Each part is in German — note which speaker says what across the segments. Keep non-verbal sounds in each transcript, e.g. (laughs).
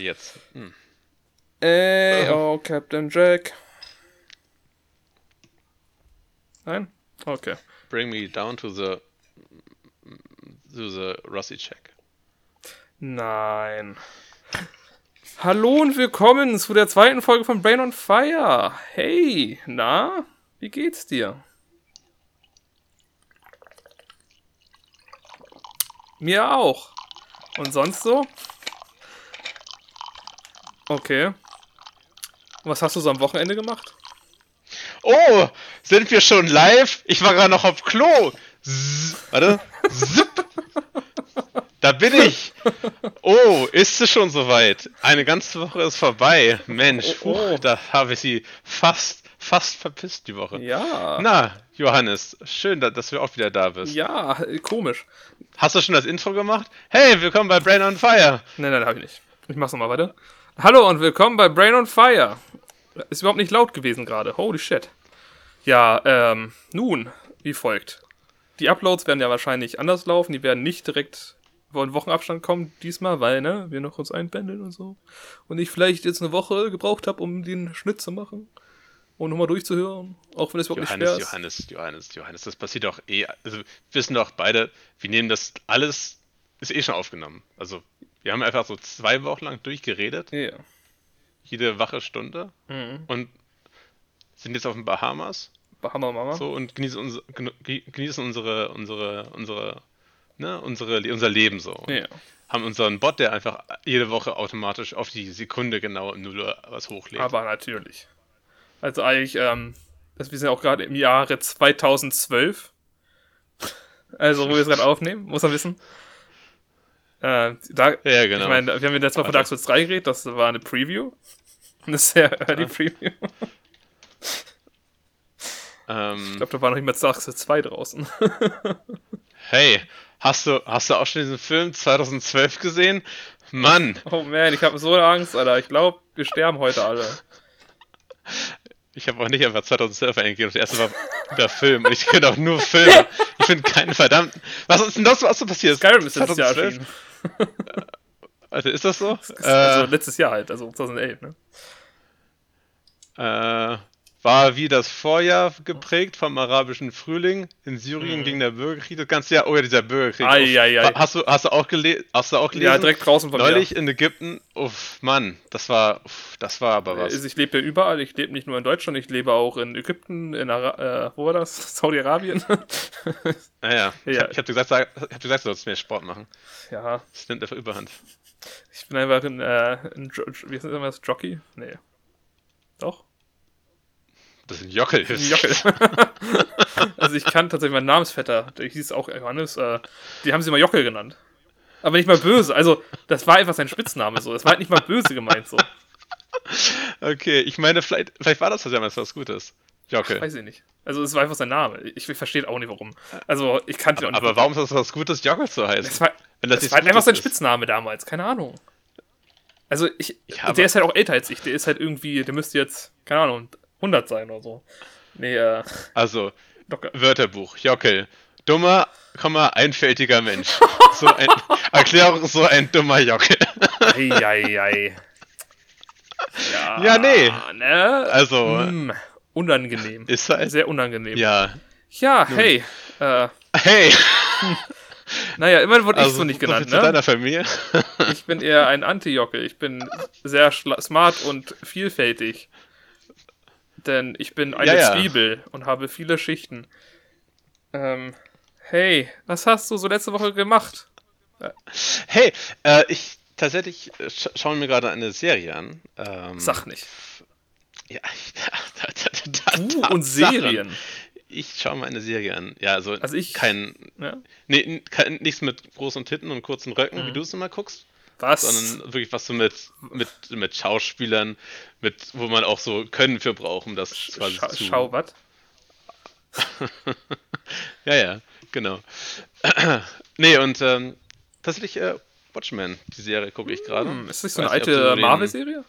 Speaker 1: jetzt. Hm.
Speaker 2: Ey, oh, Captain Jack. Nein? Okay.
Speaker 1: Bring me down to the to the Rossi check.
Speaker 2: Nein. Hallo und willkommen zu der zweiten Folge von Brain on Fire. Hey, na, wie geht's dir? Mir auch. Und sonst so? Okay. Was hast du so am Wochenende gemacht?
Speaker 1: Oh, sind wir schon live? Ich war gerade noch auf Klo. Zzz, warte. Zip. Da bin ich. Oh, ist es schon soweit? Eine ganze Woche ist vorbei. Mensch,
Speaker 2: Oh, oh.
Speaker 1: puh, da habe ich sie fast, fast verpisst die Woche.
Speaker 2: Ja.
Speaker 1: Na, Johannes, schön, da- dass du auch wieder da bist.
Speaker 2: Ja, komisch.
Speaker 1: Hast du schon das Intro gemacht? Hey, willkommen bei Brain on Fire.
Speaker 2: Nein, nein, hab ich nicht. Ich mach's nochmal weiter. Hallo und willkommen bei Brain on Fire. Ist überhaupt nicht laut gewesen gerade. Holy shit. Ja, ähm, nun, wie folgt. Die Uploads werden ja wahrscheinlich anders laufen. Die werden nicht direkt vor einen Wochenabstand kommen diesmal, weil, ne, wir noch uns einpendeln und so. Und ich vielleicht jetzt eine Woche gebraucht habe, um den Schnitt zu machen. Und nochmal durchzuhören. Auch wenn es wirklich
Speaker 1: Johannes,
Speaker 2: schwer ist.
Speaker 1: Johannes, Johannes, Johannes, das passiert doch eh. Also, wir wissen doch beide, wir nehmen das alles, ist eh schon aufgenommen. Also, wir haben einfach so zwei Wochen lang durchgeredet,
Speaker 2: Ja.
Speaker 1: jede wache Stunde
Speaker 2: Mhm.
Speaker 1: und sind jetzt auf den Bahamas
Speaker 2: Hammer, Mama.
Speaker 1: so und genießen, ge- genießen unsere, unsere, unsere, ne, unsere, unser Leben so.
Speaker 2: Ja.
Speaker 1: Haben unseren Bot, der einfach jede Woche automatisch auf die Sekunde genau im Null was hochlädt.
Speaker 2: Aber natürlich. Also eigentlich, ähm, das, wir sind auch gerade im Jahre 2012. (laughs) Also, wo wir es gerade aufnehmen, muss man wissen. Äh, da,
Speaker 1: ja, genau.
Speaker 2: Ich meine, wir haben letztes Mal von Dark Souls 3 geredet, das war eine Preview. (laughs) Eine sehr early ja. Preview. (laughs)
Speaker 1: Ähm,
Speaker 2: ich glaube, da war noch nicht Dark Souls 2 draußen. (laughs)
Speaker 1: hey, hast du, hast du auch schon diesen Film 2012 gesehen? Mann!
Speaker 2: Oh man, ich habe so Angst, Alter. Ich glaube, wir sterben heute alle.
Speaker 1: Ich habe auch nicht einfach 2012 eingegeben. Das erste war der Film. Ich kenne auch nur Filme. Ich finde keinen verdammten. Was ist denn das, was so passiert
Speaker 2: ist? Skyrim ist 2012? (laughs)
Speaker 1: also ist das so?
Speaker 2: Also äh. letztes Jahr halt, also 2011, ne?
Speaker 1: Äh, war wie das Vorjahr geprägt vom arabischen Frühling. In Syrien ging der Bürgerkrieg das ganze Jahr. Oh ja, dieser Bürgerkrieg.
Speaker 2: Mhm.
Speaker 1: Uff.
Speaker 2: ei, ei.
Speaker 1: Hast, du, hast, du auch gele hast du auch gelesen?
Speaker 2: Ja, direkt draußen von
Speaker 1: Neulich in Ägypten. Uff, Mann, das war, uff, das war aber
Speaker 2: mir.
Speaker 1: was.
Speaker 2: Ich lebe ja überall. Ich lebe nicht nur in Deutschland, ich lebe auch in Ägypten, in Ara äh, wo war das? (laughs) Saudi-Arabien.
Speaker 1: Naja, (laughs) ich
Speaker 2: Ja.
Speaker 1: hab, ich hab dir gesagt, sag- ich hab gesagt, du sollst mehr Sport machen.
Speaker 2: ja,
Speaker 1: Das nimmt einfach überhand.
Speaker 2: ich bin einfach ein, äh, ein wie heißt das? Jockey? Nee. Doch?
Speaker 1: Das sind Jockel.
Speaker 2: Ein Jockel. (laughs) also ich kann tatsächlich meinen Namensvetter, der hieß auch Johannes, äh, die haben sie mal Jockel genannt. Aber nicht mal böse. Also, das war einfach sein Spitzname so. Das war halt nicht mal böse gemeint so.
Speaker 1: Okay, ich meine, vielleicht, vielleicht war das ja mal was Gutes. Jockel.
Speaker 2: Weiß ich nicht. Also, es war einfach sein Name. Ich, ich verstehe auch nicht warum. Also, ich kannte ihn auch nicht.
Speaker 1: Aber warum ist das was Gutes, Jockel zu heißen?
Speaker 2: Das war,
Speaker 1: Wenn
Speaker 2: das
Speaker 1: nichts
Speaker 2: war halt einfach sein
Speaker 1: ist?
Speaker 2: Spitzname damals. Keine Ahnung. Also, ich,
Speaker 1: aber-
Speaker 2: der ist halt auch älter als ich. Der ist halt irgendwie, der müsste jetzt, keine Ahnung, 100 sein oder so. Nee, äh,
Speaker 1: Also,
Speaker 2: locker.
Speaker 1: Wörterbuch, Jockel. Dummer, Komma, einfältiger Mensch. (laughs) So ein, Erklärung, so ein dummer Jockel.
Speaker 2: Eieiei. Ja,
Speaker 1: Ja, nee.
Speaker 2: Ne?
Speaker 1: Also,
Speaker 2: Hm, unangenehm.
Speaker 1: ist halt.
Speaker 2: Sehr unangenehm.
Speaker 1: Ja.
Speaker 2: Ja, hey. Äh,
Speaker 1: Hey! (laughs)
Speaker 2: naja, immerhin wurde ich
Speaker 1: Also,
Speaker 2: so nicht
Speaker 1: so viel
Speaker 2: genannt,
Speaker 1: zu
Speaker 2: ne?
Speaker 1: deiner Familie.
Speaker 2: Ich bin eher ein Anti-Jockel. Ich bin sehr smart und vielfältig. Denn ich bin eine
Speaker 1: Ja, ja.
Speaker 2: Zwiebel und habe viele Schichten. Ähm, hey, was hast du so letzte Woche gemacht?
Speaker 1: Hey, äh, ich tatsächlich äh, scha schaue mir gerade eine Serie an. Ähm,
Speaker 2: Sag nicht. (laughs)
Speaker 1: Ja, ich, da, da, da,
Speaker 2: Du und Serien.
Speaker 1: Ich schaue mir eine Serie an. Ja, also,
Speaker 2: Also ich-
Speaker 1: kein,
Speaker 2: Ja?
Speaker 1: nee, kein, nichts mit großen Titten und kurzen Röcken,
Speaker 2: Mhm.
Speaker 1: wie du es immer guckst,
Speaker 2: Was?
Speaker 1: sondern wirklich was so mit, mit, mit Schauspielern, mit, wo man auch so Können für braucht, um das quasi
Speaker 2: Scha
Speaker 1: zu...
Speaker 2: schau, was? (laughs)
Speaker 1: Ja, ja, genau. (clears throat) nee, und ähm, tatsächlich äh, Watchmen, die Serie gucke ich gerade.
Speaker 2: Hm, ist das so eine alte Marvel-Serie?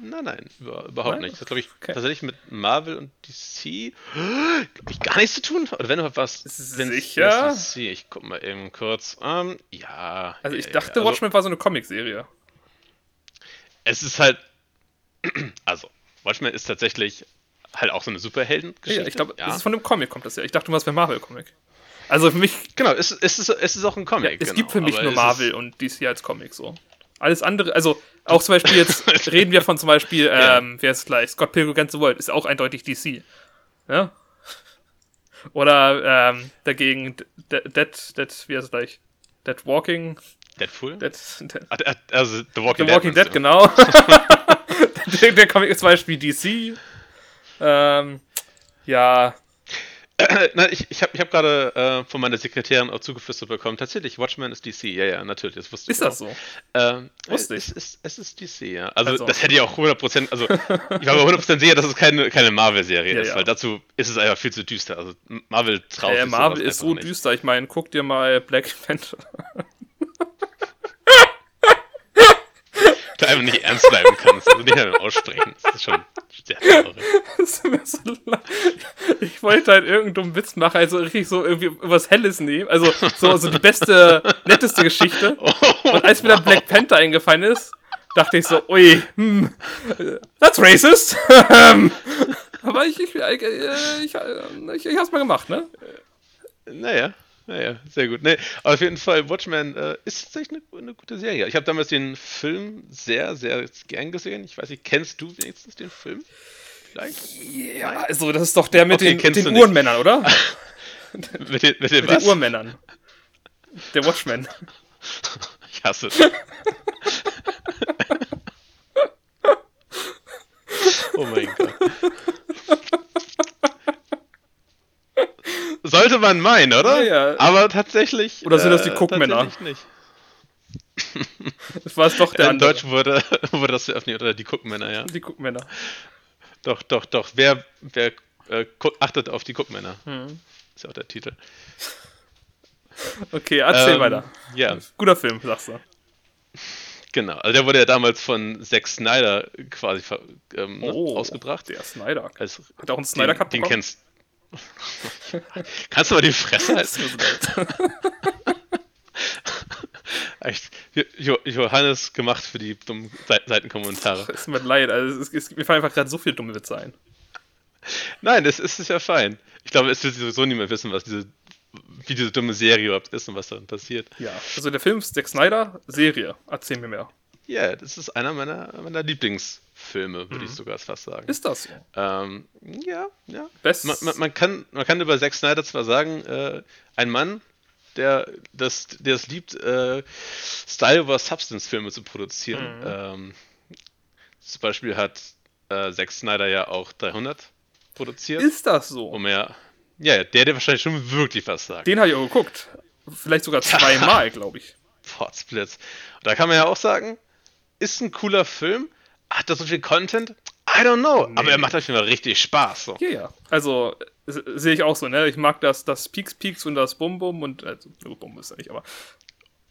Speaker 1: Nein, nein, über, überhaupt
Speaker 2: Nein?
Speaker 1: nicht. Das glaube ich,
Speaker 2: Okay.
Speaker 1: tatsächlich mit Marvel und DC, glaube ich, gar nichts zu tun. Oder wenn überhaupt was.
Speaker 2: Sicher?
Speaker 1: DC, ich guck mal eben kurz. Ähm, ja.
Speaker 2: Also ich
Speaker 1: ja,
Speaker 2: dachte,
Speaker 1: ja,
Speaker 2: Watchmen war so eine Comic-Serie.
Speaker 1: es ist halt. (clears throat) Also, Watchmen ist tatsächlich halt auch so eine Superhelden-Geschichte.
Speaker 2: Ja, ich glaube, ja. es ist von einem Comic kommt das ja. Ich dachte, du warst bei Marvel-Comic. Also für mich.
Speaker 1: Genau, es, es, ist, es ist auch ein Comic. Ja,
Speaker 2: es
Speaker 1: genau,
Speaker 2: gibt für mich nur Marvel und DC als Comic so. Alles andere, also auch zum Beispiel jetzt (laughs) reden wir von zum Beispiel, ähm, ja. wer ist gleich? Scott Pilgrim Against the World ist auch eindeutig DC. Ja? Oder ähm, dagegen Dead, Dead, Dead, wie heißt es gleich? Dead Walking.
Speaker 1: Deadpool?
Speaker 2: Dead, Dead,
Speaker 1: also The Walking,
Speaker 2: The Walking Dead, Dead genau. (laughs) (laughs) der, der Comic ist zum Beispiel DC. Ähm, ja, (coughs)
Speaker 1: Na, ich ich habe ich hab gerade äh, von meiner Sekretärin auch zugeflüstert bekommen. Tatsächlich, Watchmen ist DC. Ja, ja, natürlich. Das wusste
Speaker 2: ist das so?
Speaker 1: Ähm, Wusste ich. Es ist, es ist DC, ja. Also, also, das hätte ich auch 100%. Also, (laughs) ich war aber 100% sicher, dass es keine, keine Marvel-Serie ja, ist, ja. weil dazu ist es einfach viel zu düster. Also, Marvel traut
Speaker 2: äh, Marvel ist so nicht. düster. Ich meine, guck dir mal Black Panther
Speaker 1: du einfach nicht ernst bleiben kannst. Also nicht einmal aussprechen. Das ist schon sehr traurig. (laughs)
Speaker 2: ich wollte halt irgendeinen dummen Witz machen, also richtig so irgendwie was Helles nehmen. Also so, so die beste, netteste Geschichte. (laughs) Oh, Und als mir dann Black Panther eingefallen ist, dachte ich so, ui, hm, that's racist. (laughs) Aber ich, ich, ich, ich, ich, ich hab's mal gemacht, ne?
Speaker 1: Naja. Naja, sehr gut. Nee, auf jeden Fall, Watchmen äh, ist tatsächlich eine, eine, gute Serie. Ich habe damals den Film sehr, sehr gern gesehen. Ich weiß nicht, kennst du wenigstens den Film?
Speaker 2: Vielleicht? Ja, Nein? also das ist doch der mit okay, den, den Uhrenmännern, oder? (laughs)
Speaker 1: mit den, mit den,
Speaker 2: mit den Uhrmännern. Der Watchman. (laughs)
Speaker 1: ich hasse es. (laughs) oh mein Gott. Sollte man meinen, oder?
Speaker 2: Ja, ja.
Speaker 1: Aber tatsächlich.
Speaker 2: Oder sind das die?
Speaker 1: Äh, nicht. (laughs)
Speaker 2: das war es doch der
Speaker 1: In Deutsch wurde, (laughs) wurde das veröffentlicht, oder die Guckmänner, ja.
Speaker 2: Die Guckmänner.
Speaker 1: Doch, doch, doch. Wer, wer äh, achtet auf die Guckmänner? Hm. Ist ja auch der Titel.
Speaker 2: Okay, erzähl ähm, weiter.
Speaker 1: Ja.
Speaker 2: Guter Film, sagst du.
Speaker 1: Genau, also der wurde ja damals von Zack Snyder quasi ähm, oh, ausgebracht.
Speaker 2: Der Snyder. Als, Hat auch einen Snyder Cut
Speaker 1: den, den kennst (laughs) Kannst du mal die Fresse halten? (laughs) Echt, Johannes gemacht für die dummen Seitenkommentare.
Speaker 2: Es mir leid, also es, es, mir fallen einfach gerade so viele dumme Witze ein.
Speaker 1: Nein, das ist, ist ja fein. Ich glaube, es wird sowieso niemand wissen, was diese, wie diese dumme Serie überhaupt ist und was darin passiert.
Speaker 2: Ja, also der Film ist Zack Snyder, Serie. Erzähl mir mehr.
Speaker 1: Ja, das ist einer meiner, meiner Lieblings- Filme, würde mhm. ich sogar fast sagen.
Speaker 2: Ist das so?
Speaker 1: Ähm, ja, ja.
Speaker 2: Best
Speaker 1: man, man, man, kann, man kann über Zack Snyder zwar sagen, äh, ein Mann, der das, der es liebt, äh, Style over Substance-Filme zu produzieren. Mhm. Ähm, zum Beispiel hat äh, Zack Snyder ja auch 300 produziert.
Speaker 2: Ist das so?
Speaker 1: Um er, ja, der, der wahrscheinlich schon wirklich was sagt.
Speaker 2: Den habe ich auch geguckt. Vielleicht sogar (laughs) zweimal, glaube ich.
Speaker 1: Potsblitz. Da kann man ja auch sagen, ist ein cooler Film, hat er so viel Content? I don't know. Nee. Aber er macht auf jeden Fall richtig Spaß. So.
Speaker 2: Ja, ja. Also sehe ich auch so, ne? Ich mag das, das Peaks Peaks und das Bum Bum und also Bum ist ja nicht, aber.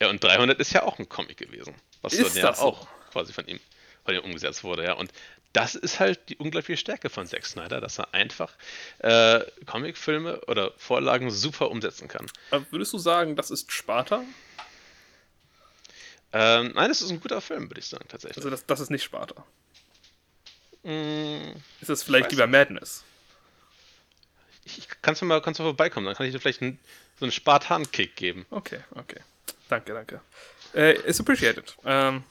Speaker 1: Ja, und 300 ist ja auch ein Comic gewesen. Was ist ja auch so? quasi von ihm, von ihm umgesetzt wurde, ja. Und das ist halt die unglaubliche Stärke von Zack Snyder, dass er einfach äh, Comicfilme oder Vorlagen super umsetzen kann.
Speaker 2: Aber würdest du sagen, das ist Sparta?
Speaker 1: Ähm, nein, das ist ein guter Film, würde ich sagen, tatsächlich.
Speaker 2: Also das, das ist nicht Sparta.
Speaker 1: Mm,
Speaker 2: ist das vielleicht lieber Madness?
Speaker 1: Ich, ich, kannst du mal, kannst du mal vorbeikommen, dann kann ich dir vielleicht einen, so einen Spartan-Kick geben.
Speaker 2: Okay, okay. Danke, danke. Äh, ist appreciated. Ähm,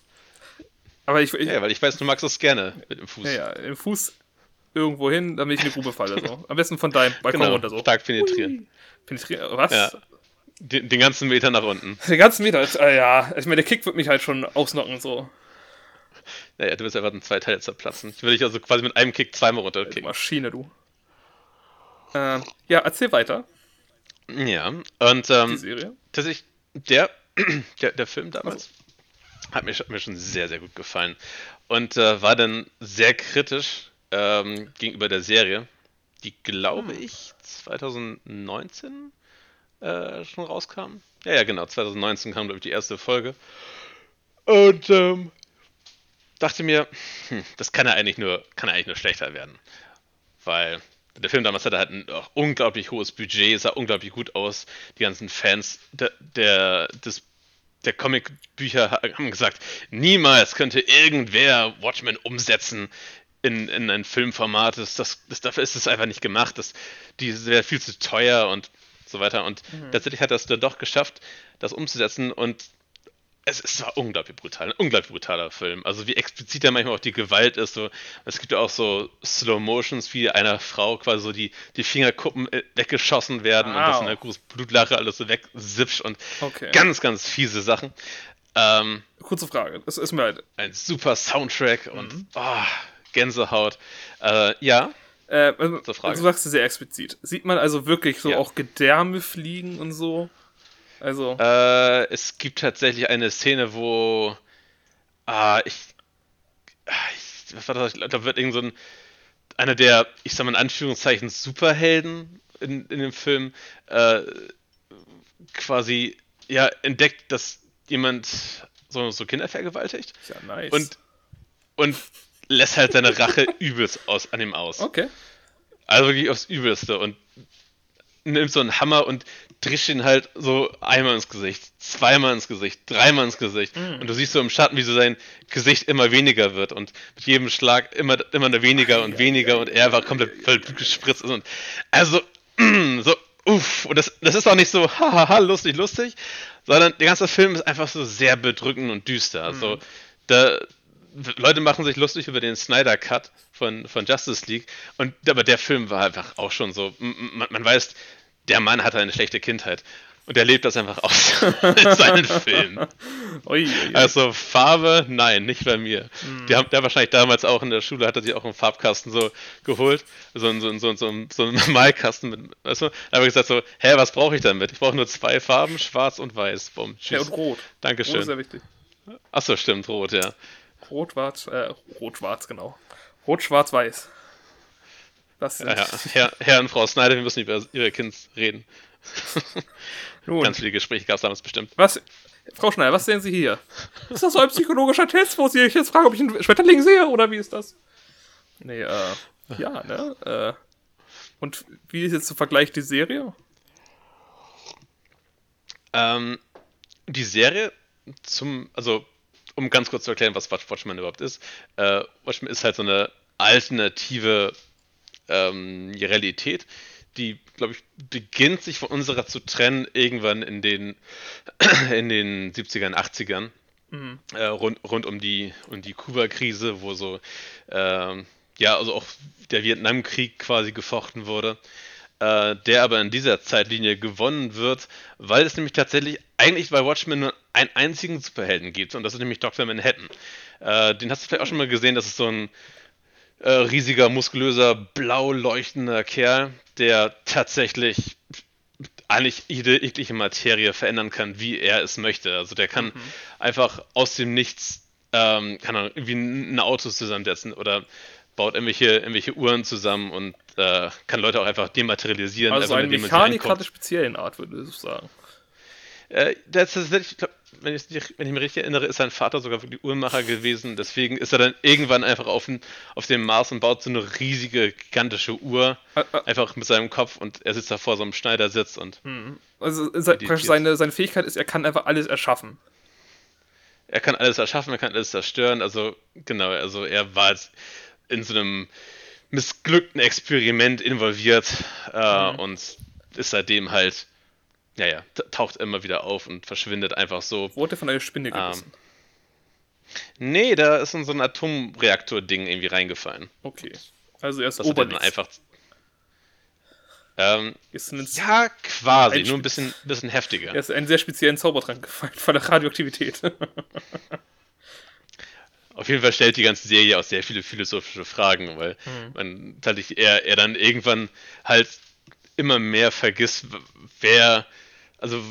Speaker 2: aber ich, ich,
Speaker 1: Ja, weil ich weiß, du magst das gerne mit dem Fuß.
Speaker 2: Ja, ja, im Fuß irgendwo hin, damit ich in eine Grube falle. So. Am besten von deinem Balkon
Speaker 1: genau,
Speaker 2: runter so.
Speaker 1: Stark penetrieren.
Speaker 2: Penetrieren? Was?
Speaker 1: Ja. Den, den, ganzen Meter nach unten. (laughs)
Speaker 2: Den ganzen Meter, äh, ja. Ich meine, der Kick wird mich halt schon ausnocken, so.
Speaker 1: Naja, du wirst einfach in zwei Teile zerplatzen. Ich würde dich also quasi mit einem Kick zweimal runterkicken.
Speaker 2: Maschine, du. Äh, ja, erzähl weiter.
Speaker 1: Ja, und ähm,
Speaker 2: Die Serie?
Speaker 1: tatsächlich, der, (clears throat) der, der Film damals also. hat mir, mir schon sehr, sehr gut gefallen. Und äh, war dann sehr kritisch ähm, gegenüber der Serie, die, glaube hm. ich, 2019 äh, schon rauskam. Ja, ja, genau. 2019 kam, glaube ich, die erste Folge. Und ähm, dachte mir, hm, das kann ja eigentlich nur, kann ja eigentlich nur schlechter werden. Weil der Film damals hatte halt ein unglaublich hohes Budget, sah unglaublich gut aus. Die ganzen Fans der, der des der Comicbücher haben gesagt, niemals könnte irgendwer Watchmen umsetzen in, in ein Filmformat. Das, das, das, dafür ist es einfach nicht gemacht. Das, die wäre viel zu teuer und so weiter. Und mhm. tatsächlich hat er es dann doch geschafft, das umzusetzen. Und es, es war unglaublich brutal, ein unglaublich brutaler Film. Also wie explizit da manchmal auch die Gewalt ist. So, es gibt ja auch so Slow Motions, wie einer Frau quasi so die, die Fingerkuppen äh, weggeschossen werden wow. und das in einer großen Blutlache alles so wegsipscht und okay. ganz, ganz fiese Sachen.
Speaker 2: Ähm, Kurze Frage, es ist mir halt.
Speaker 1: Ein super Soundtrack mhm. und oh, Gänsehaut. Äh, ja.
Speaker 2: Äh, also, du sagst es sehr explizit. Sieht man also wirklich so ja. auch Gedärme fliegen und so?
Speaker 1: Also. Äh, es gibt tatsächlich eine Szene, wo. Ah, ich. Ah, ich was war das? Da wird irgend so ein. Einer der, ich sag mal in Anführungszeichen, Superhelden in, in dem Film äh, quasi ja entdeckt, dass jemand so, so Kinder vergewaltigt.
Speaker 2: Ja, nice.
Speaker 1: Und, und lässt halt seine Rache übelst aus, an ihm aus.
Speaker 2: Okay.
Speaker 1: Also wirklich aufs Übelste und nimmt so einen Hammer und drischt ihn halt so einmal ins Gesicht, zweimal ins Gesicht, dreimal ins Gesicht. Mhm. Und du siehst so im Schatten, wie so sein Gesicht immer weniger wird und mit jedem Schlag immer, immer nur weniger und weniger und er war komplett voll gespritzt ist. Und also, (clears throat) so, uff. Und das, das ist auch nicht so, (laughs) hahaha, lustig, lustig, sondern der ganze Film ist einfach so sehr bedrückend und düster. Also, mhm. da, Leute machen sich lustig über den Snyder Cut von, von Justice League. Und aber der Film war einfach auch schon so. Man, man weiß, der Mann hatte eine schlechte Kindheit. Und er lebt das einfach aus (laughs) in seinen Filmen. Ui, ui, ui. Also Farbe, nein, nicht bei mir. Mhm. Die haben der wahrscheinlich damals auch in der Schule hat er sich auch einen Farbkasten so geholt, so ein so, so, so, so (laughs) Malkasten mit, weißt du? Da habe ich gesagt so, hä, was brauche ich damit? Ich brauche nur zwei Farben, schwarz und weiß. Bumm,
Speaker 2: tschüss. Ja, und rot.
Speaker 1: Dankeschön. Rot ist sehr wichtig. Achso, stimmt, rot, ja.
Speaker 2: Rot-Schwarz, äh, Rot-Schwarz, genau. Rot-Schwarz-Weiß.
Speaker 1: Das ja, ja. Herr, Herr, und Frau Snyder, wir müssen über Ihre Kind reden. (laughs) Ganz viele Gespräche gab es damals bestimmt.
Speaker 2: Was? Frau Schneider, was sehen Sie hier? Ist das so ein psychologischer Test, wo Sie sich jetzt fragen, ob ich einen Schmetterling sehe oder wie ist das? Nee, äh, ja, ne? Äh, und wie ist jetzt im Vergleich die Serie?
Speaker 1: Ähm, die Serie zum, also um ganz kurz zu erklären, was Watchmen überhaupt ist. Äh, Watchmen ist halt so eine alternative ähm, Realität, die, glaube ich, beginnt sich von unserer zu trennen irgendwann in den, (clears throat) in den 70ern, 80ern. Mhm. Äh, rund, rund um die, um die Kuba-Krise, wo so, äh, ja, also auch der Vietnamkrieg quasi gefochten wurde äh, der aber in dieser Zeitlinie gewonnen wird, weil es nämlich tatsächlich eigentlich bei Watchmen nur einen einzigen Superhelden gibt und das ist nämlich Dr. Manhattan. Äh, den hast du vielleicht auch schon mal gesehen, das ist so ein äh, riesiger, muskulöser, blau leuchtender Kerl, der tatsächlich eigentlich jede jegliche Materie verändern kann, wie er es möchte. Also der kann mhm. einfach aus dem Nichts ähm, kann er irgendwie ein Auto zusammensetzen oder baut irgendwelche, irgendwelche Uhren zusammen und äh, kann Leute auch einfach dematerialisieren.
Speaker 2: Also eine Mechanik hat eine spezielle Art, würde ich sagen.
Speaker 1: Äh, das ist, ich glaub, wenn, ich, wenn ich mich richtig erinnere, ist sein Vater sogar wirklich Uhrmacher gewesen. Deswegen ist er dann irgendwann einfach auf, den, auf dem Mars und baut so eine riesige, gigantische Uhr. Ah, ah. Einfach mit seinem Kopf und er sitzt da vor so einem Schneidersitz und.
Speaker 2: Hm. Also seine, seine Fähigkeit ist, er kann einfach alles erschaffen.
Speaker 1: Er kann alles erschaffen, er kann alles zerstören. Also, genau, also er war jetzt in so einem missglückten Experiment involviert äh, mhm. und ist seitdem halt, ja, ja, taucht immer wieder auf und verschwindet einfach so.
Speaker 2: Wurde von einer Spinne ähm, gebissen?
Speaker 1: Ähm, nee, da ist in so ein Atomreaktor-Ding irgendwie reingefallen.
Speaker 2: Okay. Also er ist
Speaker 1: das Obelix. einfach. Ähm, ja, quasi, ein nur ein bisschen, bisschen heftiger.
Speaker 2: Er ist einen sehr speziellen Zaubertrank gefallen von der Radioaktivität. (laughs)
Speaker 1: Auf jeden Fall stellt die ganze Serie auch sehr viele philosophische Fragen, weil mhm. man tatsächlich er, er dann irgendwann halt immer mehr vergisst, wer, also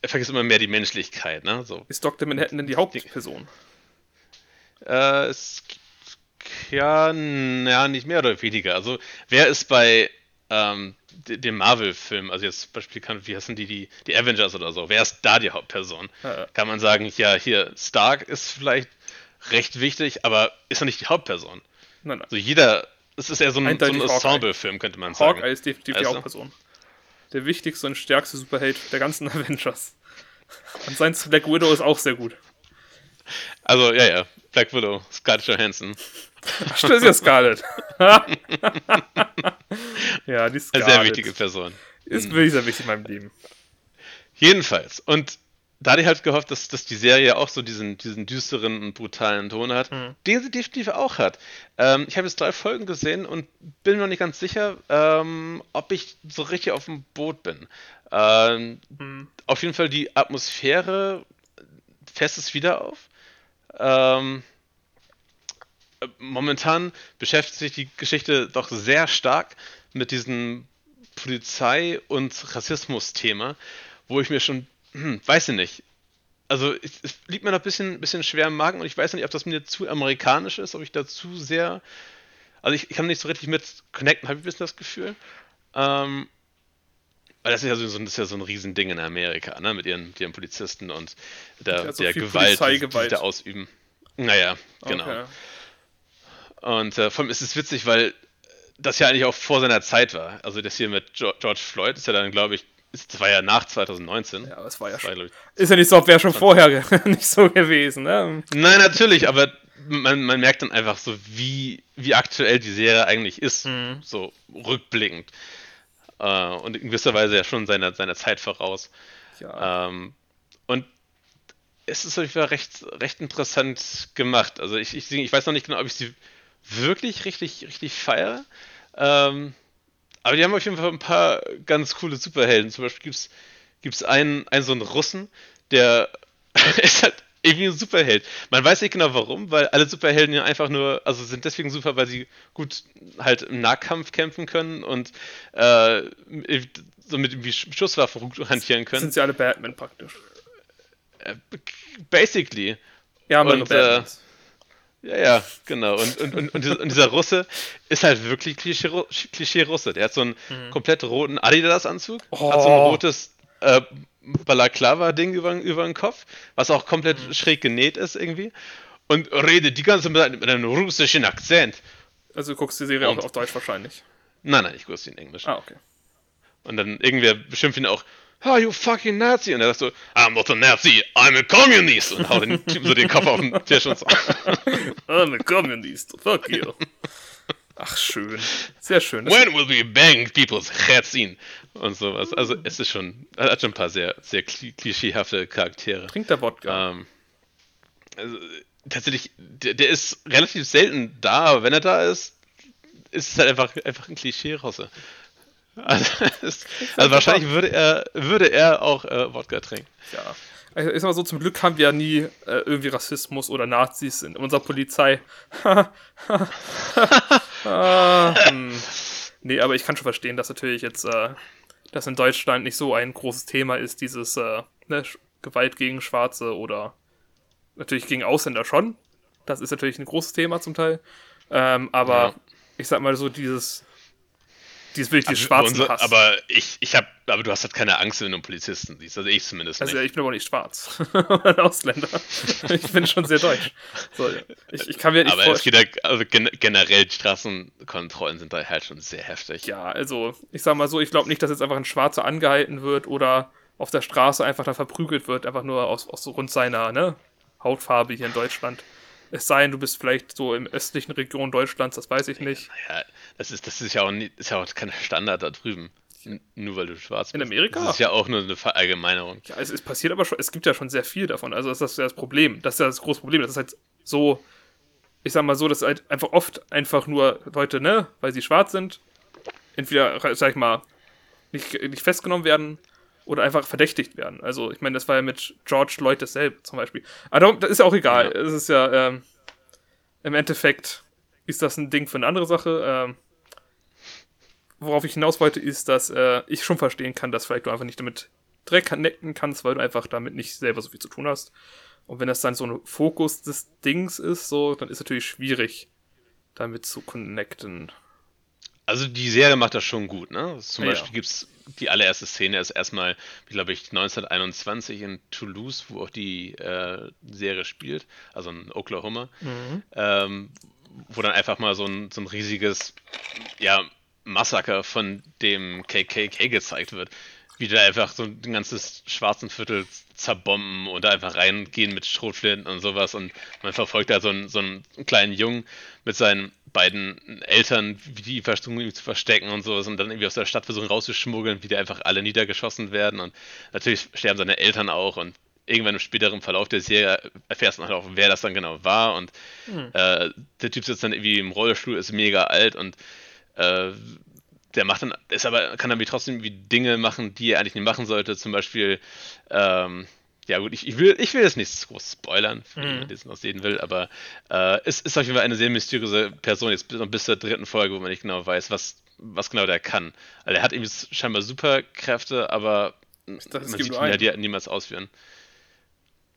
Speaker 1: er vergisst immer mehr die Menschlichkeit, ne? So.
Speaker 2: Ist Dr. Manhattan denn die Hauptperson?
Speaker 1: Äh, es ja, ja, nicht mehr oder weniger. Also wer ist bei ähm, dem Marvel-Film, also jetzt beispielsweise, wie heißen die, die, die Avengers oder so, wer ist da die Hauptperson? Ja, ja. Kann man sagen, ja, hier, Stark ist vielleicht recht wichtig, aber ist er nicht die Hauptperson. Nein, nein. Also jeder, es ist eher so ein, so ein Ensemble-Film, könnte man sagen.
Speaker 2: Hawkeye ist definitiv die Hauptperson. Der wichtigste und stärkste Superheld der ganzen (laughs) Avengers. Und sein Black Widow ist auch sehr gut.
Speaker 1: Also, ja, ja. Black Widow, Scarlett Johansson.
Speaker 2: Stimmt, ist ja Scarlett. (laughs) ja, die Scarlett.
Speaker 1: Eine sehr wichtige Person.
Speaker 2: Ist wirklich sehr wichtig in meinem Leben.
Speaker 1: Jedenfalls. Und da hatte ich halt gehofft, dass, dass die Serie auch so diesen, diesen düsteren und brutalen Ton hat,
Speaker 2: Mhm.
Speaker 1: den sie definitiv auch hat. Ähm, ich habe jetzt drei Folgen gesehen und bin mir noch nicht ganz sicher, ähm, ob ich so richtig auf dem Boot bin. Ähm,
Speaker 2: Mhm.
Speaker 1: Auf jeden Fall die Atmosphäre fässt es wieder auf. Ähm, äh, momentan beschäftigt sich die Geschichte doch sehr stark mit diesem Polizei- und Rassismus-Thema, wo ich mir schon, hm, weiß ich nicht. Also es, es liegt mir noch ein bisschen, bisschen schwer im Magen und ich weiß nicht, ob das mir zu amerikanisch ist, ob ich da zu sehr. Also ich, ich kann nicht so richtig mit connecten, habe ich ein bisschen das Gefühl. Ähm, weil das ist ja so, das ist ja so ein Riesending in Amerika, ne? Mit ihren, mit ihren Polizisten und der,
Speaker 2: Ja, so
Speaker 1: der Gewalt, die, die da ausüben. Naja, genau.
Speaker 2: Okay.
Speaker 1: Und äh, vor allem ist es witzig, weil das ja eigentlich auch vor seiner Zeit war. Also das hier mit George Floyd ist ja dann, glaube ich, ist, das war ja nach 2019.
Speaker 2: Ja, aber es war ja
Speaker 1: Das war,
Speaker 2: schon.
Speaker 1: glaub ich,
Speaker 2: Ist ja nicht so, wäre schon vorher ge- (laughs) nicht so gewesen, ne?
Speaker 1: Nein, natürlich, aber man, man merkt dann einfach so, wie, wie aktuell die Serie eigentlich ist.
Speaker 2: Mhm.
Speaker 1: So rückblickend. Äh, und in gewisser Weise ja schon seiner, seiner Zeit voraus.
Speaker 2: Ja.
Speaker 1: Ähm, und es ist auf jeden Fall recht, recht interessant gemacht. Also ich, ich, ich weiß noch nicht genau, ob ich sie wirklich richtig, richtig feiere. Ähm, aber die haben auf jeden Fall ein paar ganz coole Superhelden. Zum Beispiel gibt es einen, einen so einen Russen, der (laughs) ist halt irgendwie ein Superheld. Man weiß nicht genau warum, weil alle Superhelden ja einfach nur, also sind deswegen super, weil sie gut halt im Nahkampf kämpfen können und äh, so mit irgendwie Schusswaffen hantieren können.
Speaker 2: Sind sie alle Batman praktisch.
Speaker 1: Äh, Basically.
Speaker 2: Ja,
Speaker 1: Und,
Speaker 2: und, Batmans.
Speaker 1: Ja, ja, genau. Und, und, und, und, dieser, und dieser Russe ist halt wirklich Klischee- Klischee-Russe. Der hat so einen komplett roten Adidas-Anzug, hat so ein
Speaker 2: Mhm. Oh.
Speaker 1: rotes äh, Balaklava-Ding über, über den Kopf, was auch komplett
Speaker 2: Mhm.
Speaker 1: schräg genäht ist irgendwie. Und redet die ganze Zeit mit einem russischen Akzent.
Speaker 2: Also du guckst die Serie auch auf Deutsch wahrscheinlich.
Speaker 1: Nein, nein, ich wusste ihn in Englisch.
Speaker 2: Ah, okay.
Speaker 1: Und dann irgendwer beschimpft ihn auch, ah, you fucking Nazi. Und er sagt so, I'm not a Nazi, I'm a communist. Und haut den Typen so den Kopf auf den Tisch und so.
Speaker 2: I'm a communist. Fuck you. Ach, schön. Sehr schön. Das
Speaker 1: When will we bang people's heads in? Und sowas. Also es ist schon, er hat schon ein paar sehr, sehr kli- klischeehafte Charaktere.
Speaker 2: trinkt der Wodka.
Speaker 1: Ähm, also, tatsächlich, der, der ist relativ selten da, aber wenn er da ist, ist es halt einfach, einfach ein Klischee-Rosse. Also, (laughs) es, also wahrscheinlich würde er, würde er auch äh, Wodka trinken.
Speaker 2: Ja. Also, ist aber so, zum Glück haben wir ja nie äh, irgendwie Rassismus oder Nazis in unserer Polizei. (laughs) ah, hm. Nee, aber ich kann schon verstehen, dass natürlich jetzt äh, das in Deutschland nicht so ein großes Thema ist, dieses äh, ne, Gewalt gegen Schwarze oder natürlich gegen Ausländer schon. Das ist natürlich ein großes Thema zum Teil. Ähm, aber
Speaker 1: Ja.
Speaker 2: ich sag mal so, dieses, dieses wirklich dieses
Speaker 1: Aber
Speaker 2: schwarzen
Speaker 1: unser-
Speaker 2: Hass.
Speaker 1: Aber ich, ich habe, aber du hast halt keine Angst, wenn du einen Polizisten siehst. Also ich zumindest
Speaker 2: Also
Speaker 1: nicht.
Speaker 2: ja, ich bin aber nicht schwarz. (laughs) ein Ausländer. Ich bin schon sehr deutsch. So, ich, ich kann mir nicht
Speaker 1: aber es geht ja, also gen generell die Straßenkontrollen sind da halt schon sehr heftig.
Speaker 2: Ja, also ich sag mal so, ich glaube nicht, dass jetzt einfach ein Schwarzer angehalten wird oder auf der Straße einfach da verprügelt wird, einfach nur aus, aus so rund seiner ne, Hautfarbe hier in Deutschland. Es sei denn, du bist vielleicht so im östlichen Region Deutschlands, das weiß ich nicht.
Speaker 1: Ja, das ist, das ist ja auch nie, ist ja auch kein Standard da drüben. N nur weil du schwarz
Speaker 2: In
Speaker 1: bist.
Speaker 2: Amerika?
Speaker 1: Das ist ja auch nur eine Verallgemeinerung.
Speaker 2: Ja, es, es passiert aber schon, es gibt ja schon sehr viel davon. Also das ist ja das Problem. Das ist ja das große Problem. Das ist halt so, ich sag mal so, dass halt einfach oft einfach nur Leute, ne, weil sie schwarz sind, entweder, sag ich mal, nicht, nicht festgenommen werden oder einfach verdächtigt werden. Also ich meine, das war ja mit George Floyd dasselbe zum Beispiel. Aber das ist ja auch egal.
Speaker 1: Ja.
Speaker 2: Es ist ja, ähm, im Endeffekt ist das ein Ding für eine andere Sache. Ähm, worauf ich hinaus wollte, ist, dass äh, ich schon verstehen kann, dass vielleicht du einfach nicht damit direkt connecten kannst, weil du einfach damit nicht selber so viel zu tun hast. Und wenn das dann so ein Fokus des Dings ist, so, dann ist es natürlich schwierig, damit zu connecten.
Speaker 1: Also die Serie macht das schon gut, ne? Zum
Speaker 2: Ja.
Speaker 1: Beispiel gibt's die allererste Szene ist erstmal, glaube ich, 1921 in Toulouse, wo auch die äh, Serie spielt, also in Oklahoma, ähm, wo dann einfach mal so ein, so ein riesiges, ja, Massaker von dem KKK gezeigt wird. wie da einfach so ein ganzes schwarzen Viertel zerbomben und da einfach reingehen mit Schrotflinten und sowas und man verfolgt da so einen, so einen kleinen Jungen mit seinen beiden Eltern, wie die versuchen ihn zu verstecken und sowas und dann irgendwie aus der Stadt versuchen rauszuschmuggeln, wie die einfach alle niedergeschossen werden und natürlich sterben seine Eltern auch und irgendwann im späteren Verlauf der Serie erfährst du halt auch, wer das dann genau war und mhm. äh, der Typ sitzt dann irgendwie im Rollstuhl, ist mega alt und äh, der macht dann, ist aber, kann dann wie trotzdem wie Dinge machen, die er eigentlich nicht machen sollte. Zum Beispiel, ähm, ja gut, ich, ich, will, ich will jetzt nichts groß spoilern, für mhm. den, noch sehen will, aber äh, es ist auf jeden Fall eine sehr mysteriöse Person, jetzt bis, bis zur dritten Folge, wo man nicht genau weiß, was, was genau der kann. Also er hat irgendwie scheinbar Superkräfte, aber
Speaker 2: dachte,
Speaker 1: man sieht ihn ja die niemals ausführen.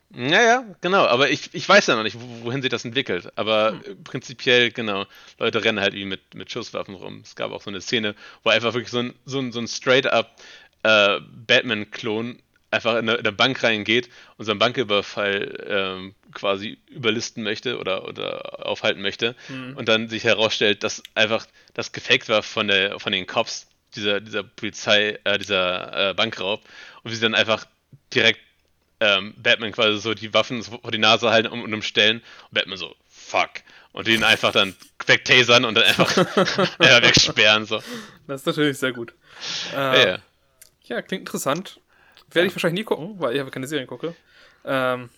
Speaker 1: Naja, genau, aber ich, ich weiß ja noch nicht, wohin sich das entwickelt. Aber hm. prinzipiell, genau, Leute rennen halt wie mit, mit Schusswaffen rum. Es gab auch so eine Szene, wo einfach wirklich so ein, so ein, so ein straight-up äh, Batman-Klon einfach in eine, in eine, Bank reingeht und so einen Banküberfall ähm, quasi überlisten möchte oder, oder aufhalten möchte hm. und dann sich herausstellt, dass einfach das gefaked war von, der, von den Cops, dieser, dieser Polizei, äh, dieser äh, Bankraub und wie sie dann einfach direkt ähm, Batman quasi so die Waffen vor die Nase halten und umstellen und Batman so, fuck. Und ihn einfach dann wegtasern und dann einfach (laughs) (laughs) ja, wegsperren. So.
Speaker 2: Das ist natürlich sehr gut. Äh, ja, ja. klingt interessant. Werde ich wahrscheinlich nie gucken, weil ich aber keine Serien gucke. Ähm,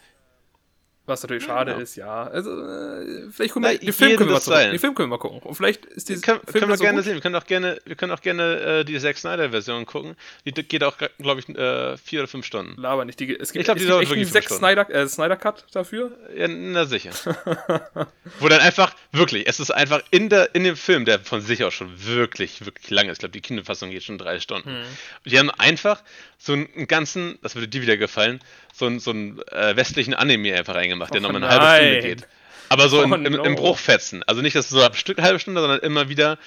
Speaker 2: was natürlich ja, schade genau. ist, ja. Also, äh, vielleicht gucken wir, den Film können wir, mal den Film können wir mal gucken. Und vielleicht ist dieses
Speaker 1: können, Film können wir so gerne gut. sehen. Wir können auch gerne, wir können auch gerne äh, die Zack Snyder Version gucken. Die geht auch, glaube ich, äh, vier oder fünf Stunden.
Speaker 2: Laber nicht. Die, es gibt,
Speaker 1: ich glaube, die dauert wirklich einen
Speaker 2: Zack Snyder, äh, Snyder Cut dafür.
Speaker 1: Ja, na sicher. (laughs) Wo dann einfach, wirklich, es ist einfach in, der, in dem Film, der von sich aus schon wirklich, wirklich lang ist. Ich glaube, die Kinofassung geht schon drei Stunden. Hm. Die haben einfach so einen ganzen, das würde dir wieder gefallen, so einen, so einen äh, westlichen Anime einfach reingemacht, der oh, nochmal eine nein. halbe Stunde geht. Aber so oh, im, im, im, Bruchfetzen. Also nicht, dass du so Stück halbe Stunde, sondern immer wieder.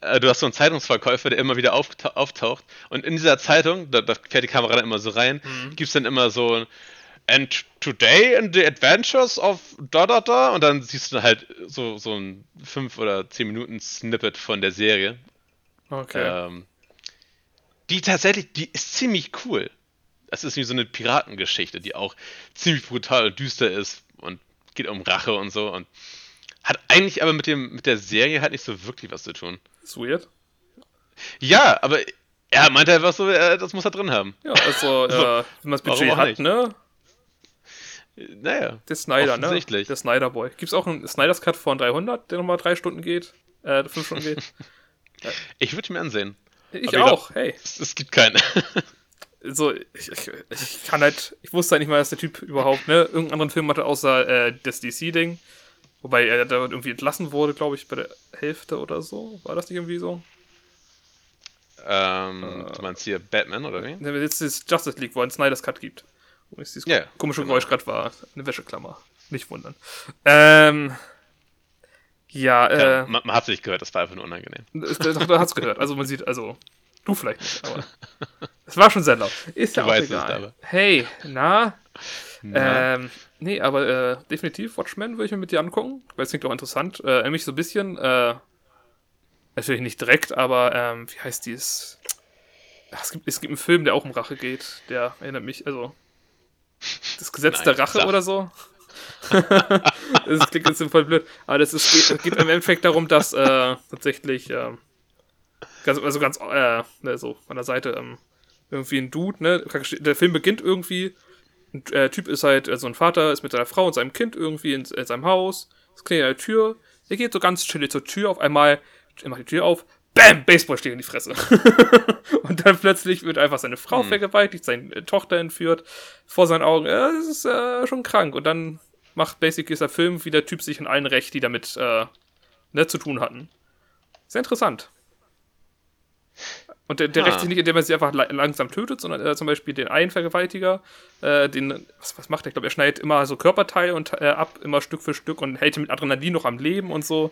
Speaker 1: Äh, du hast so einen Zeitungsverkäufer, der immer wieder auftaucht. Und in dieser Zeitung, da, da fährt die Kamera dann immer so rein, mhm. gibt es dann immer so. And today in the adventures of da da da. Und dann siehst du halt so, so ein 5 oder 10 Minuten Snippet von der Serie.
Speaker 2: Okay. Ähm,
Speaker 1: die tatsächlich, die ist ziemlich cool. Das ist wie so eine Piratengeschichte, die auch ziemlich brutal und düster ist und geht um Rache und so und hat eigentlich aber mit dem mit der Serie halt nicht so wirklich was zu tun.
Speaker 2: Ist weird.
Speaker 1: Ja, aber er meinte einfach so, das muss er drin haben.
Speaker 2: Ja, also, so, (laughs) äh, wenn man das Budget hat, ne?
Speaker 1: Naja.
Speaker 2: Der Snyder, ne? Der Snyder Boy. Gibt's auch einen Snyder's Cut von 300, der nochmal drei Stunden geht? Äh, fünf Stunden geht? (laughs)
Speaker 1: ich würde mir ansehen.
Speaker 2: Ich aber auch, ich glaub, hey.
Speaker 1: Es, es gibt keinen. (laughs)
Speaker 2: so, ich, ich, ich, kann halt, ich wusste halt nicht mal, dass der Typ überhaupt, ne, irgendeinen anderen Film hatte, außer äh, das DC-Ding. Wobei er da irgendwie entlassen wurde, glaube ich, bei der Hälfte oder so. War das nicht irgendwie so?
Speaker 1: Ähm, äh, du meinst hier Batman oder wie?
Speaker 2: Ne, jetzt ist Justice League, wo ein Snyder's Cut gibt. Wo es dieses yeah, komische genau. Geräusch gerade war. Eine Wäscheklammer. Nicht wundern. Ähm. Ja, äh.
Speaker 1: man, man hat es nicht gehört, das war einfach nur unangenehm.
Speaker 2: Da hat es gehört. Also man sieht, also Du vielleicht nicht, aber es war schon sehr laut. Ist ja auch egal. Es, hey, na? na? Ähm, nee, aber äh, definitiv Watchmen würde ich mir mit dir angucken, weil es klingt auch interessant. Äh, nämlich so ein bisschen, äh, natürlich nicht direkt, aber ähm, wie heißt? Ach, es, gibt, es gibt einen Film, der auch um Rache geht, der erinnert mich, also das Gesetz Nein, der Rache sag. oder so. (laughs) das klingt jetzt voll blöd, aber das ist, geht, geht im Endeffekt darum, dass äh, tatsächlich äh, Ganz, also ganz, äh, ne, so an der Seite, ähm, irgendwie ein Dude, ne? Der Film beginnt irgendwie. Ein äh, Typ ist halt, also ein Vater ist mit seiner Frau und seinem Kind irgendwie in, in seinem Haus. Es klingelt an der Tür. Er geht so ganz chillig zur Tür. Auf einmal er macht die Tür auf. Bam! Baseball steht in die Fresse. (laughs) und dann plötzlich wird einfach seine Frau hm. vergewaltigt, seine äh, Tochter entführt. Vor seinen Augen. Ja, das ist äh, schon krank. Und dann macht basically dieser Film, wie der Typ sich in allen rächt, die damit äh, ne, zu tun hatten. Sehr interessant. Und der, der ah. rächt sich nicht, indem er sie einfach langsam tötet, sondern äh, zum Beispiel den einen Vergewaltiger, äh, den, was, was macht er? Ich glaube, er schneidet immer so Körperteile und, äh, ab, immer Stück für Stück und hält ihn mit Adrenalin noch am Leben und so.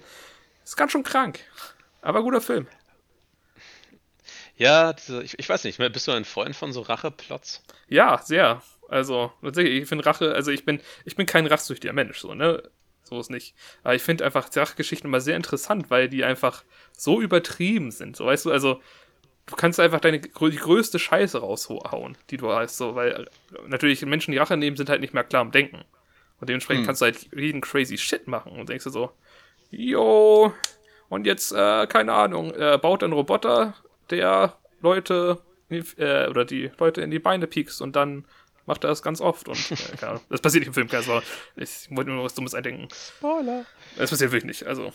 Speaker 2: Ist ganz schön krank. Aber guter Film.
Speaker 1: Ja, diese, ich, ich weiß nicht, bist du ein Freund von so Racheplots?
Speaker 2: Ja, sehr. Also, tatsächlich, ich finde Rache, also ich bin, ich bin kein rachsüchtiger Mensch, so, ne? So ist nicht. Aber ich finde einfach Rachgeschichten immer sehr interessant, weil die einfach so übertrieben sind. So, weißt du, also du kannst einfach deine die größte Scheiße raushauen, die du hast, so, weil natürlich Menschen, die Rache nehmen, sind halt nicht mehr klar am Denken. Und dementsprechend
Speaker 1: Hm.
Speaker 2: kannst du halt jeden crazy Shit machen und denkst du so, yo, und jetzt, äh, keine Ahnung, äh, baut ein Roboter, der Leute, äh, oder die Leute in die Beine piekst und dann macht er das ganz oft und, äh, das passiert nicht im Film, keine Sorge. Ich wollte mir nur was Dummes eindenken.
Speaker 1: Spoiler.
Speaker 2: Das passiert wirklich nicht, also,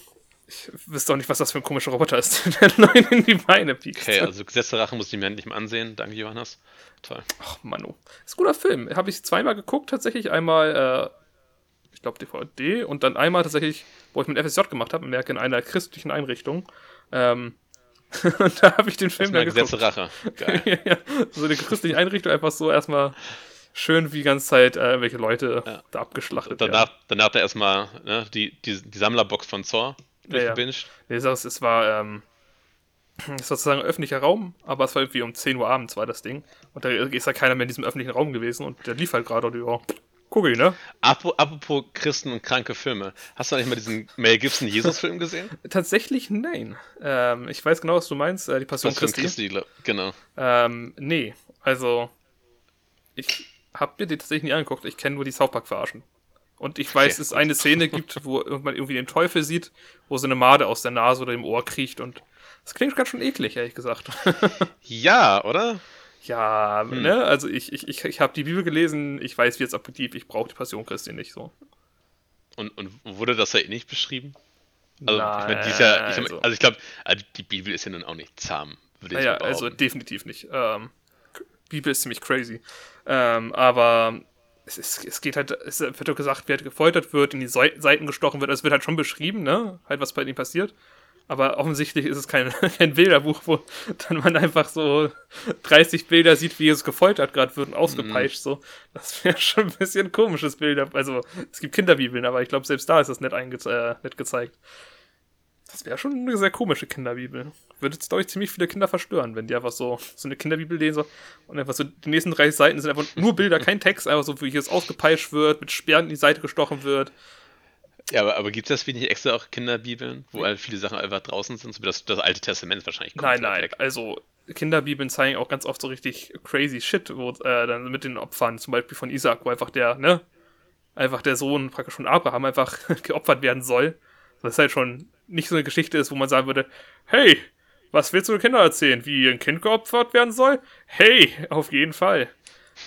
Speaker 2: ich wüsste auch nicht, was das für ein komischer Roboter ist, (laughs) der Leute in die Beine piekst.
Speaker 1: Okay, also Gesetz der Rache muss ich mir endlich mal ansehen. Danke, Johannes. Toll.
Speaker 2: Ach, Manu. Ist ein guter Film. Habe ich zweimal geguckt, tatsächlich. Einmal, äh, ich glaube, DVD und dann einmal tatsächlich, wo ich mit FSJ gemacht habe, merke in einer christlichen Einrichtung. Ähm, (laughs) und da habe ich den Film dann
Speaker 1: Gesetz
Speaker 2: geguckt.
Speaker 1: der Rache. (laughs) Geil.
Speaker 2: ja, ja. So eine christliche Einrichtung einfach so erstmal schön wie die ganze Zeit äh, welche Leute
Speaker 1: Ja.
Speaker 2: da abgeschlachtet
Speaker 1: Danach, danach da erstmal ne, die, die, die Sammlerbox von Zor
Speaker 2: Ja, ja.
Speaker 1: durchgebinged.
Speaker 2: Nee, es, war, ähm, (clears throat) es war sozusagen öffentlicher Raum, aber es war irgendwie um 10 Uhr abends war das Ding. Und da ist ja keiner mehr in diesem öffentlichen Raum gewesen und der lief halt gerade und ja, guck ich, ne?
Speaker 1: Apropos, Christen und kranke Filme. Hast du nicht mal diesen Mel Gibson Jesus-Film gesehen? (laughs)
Speaker 2: Tatsächlich nein. Ähm, ich weiß genau, was du meinst, äh, die Passion Christi.
Speaker 1: Christi, glaub- genau.
Speaker 2: Ähm, nee, also ich hab mir die tatsächlich nie angeguckt. Ich kenne nur die South Park verarschen. Und ich weiß,
Speaker 1: Okay,
Speaker 2: es eine Szene gibt, wo man irgendwie den Teufel sieht, wo so eine Made aus der Nase oder dem Ohr kriecht und das klingt ganz schön eklig, ehrlich gesagt. (laughs)
Speaker 1: Ja, oder?
Speaker 2: ja,
Speaker 1: Hm.
Speaker 2: ne, also ich, ich, ich, ich habe die Bibel gelesen, ich weiß, wie jetzt objektiv, ich brauche die Passion Christi nicht so.
Speaker 1: Und, und wurde das ja eh nicht beschrieben? Also, ich
Speaker 2: Nein,
Speaker 1: meine, die ist ja, ich,
Speaker 2: also-
Speaker 1: also ich glaube, die Bibel ist ja nun auch nicht zahm, würde ich
Speaker 2: Naja,
Speaker 1: so
Speaker 2: also definitiv nicht. Ähm, Bibel ist ziemlich crazy. Ähm, aber es, ist, es geht halt, es wird doch gesagt, wer halt gefoltert wird, in die Sei- Seiten gestochen wird. Es wird halt schon beschrieben, ne? Halt, was bei ihm passiert. Aber offensichtlich ist es kein, (laughs) kein Bilderbuch, wo dann man einfach so 30 Bilder sieht, wie es gefoltert gerade wird und ausgepeitscht. So. Das wäre schon ein bisschen komisches Bilder. Also, es gibt Kinderbibeln, aber ich glaube, selbst da ist das nett, einge äh, nett gezeigt. Das wäre schon eine sehr komische Kinderbibel. Würde jetzt, glaube ich, ziemlich viele Kinder verstören, wenn die einfach so, so eine Kinderbibel lesen und einfach so die nächsten 30 Seiten sind einfach nur Bilder, kein Text, einfach so, wie es ausgepeitscht wird, mit Sperren in die Seite gestochen wird.
Speaker 1: Ja, aber, aber gibt es das wie nicht extra auch Kinderbibeln, wo halt viele Sachen einfach draußen sind, so wie das, das Alte Testament wahrscheinlich
Speaker 2: Nein,
Speaker 1: komplett
Speaker 2: nein,
Speaker 1: weg.
Speaker 2: also Kinderbibeln zeigen auch ganz oft so richtig crazy Shit, wo äh, dann mit den Opfern, zum Beispiel von Isaac, wo einfach der, ne, einfach der Sohn praktisch von Abraham einfach (laughs) geopfert werden soll. Das halt schon nicht so eine Geschichte ist, wo man sagen würde, hey, was willst du den Kindern erzählen? Wie ein Kind geopfert werden soll? Hey, auf jeden Fall.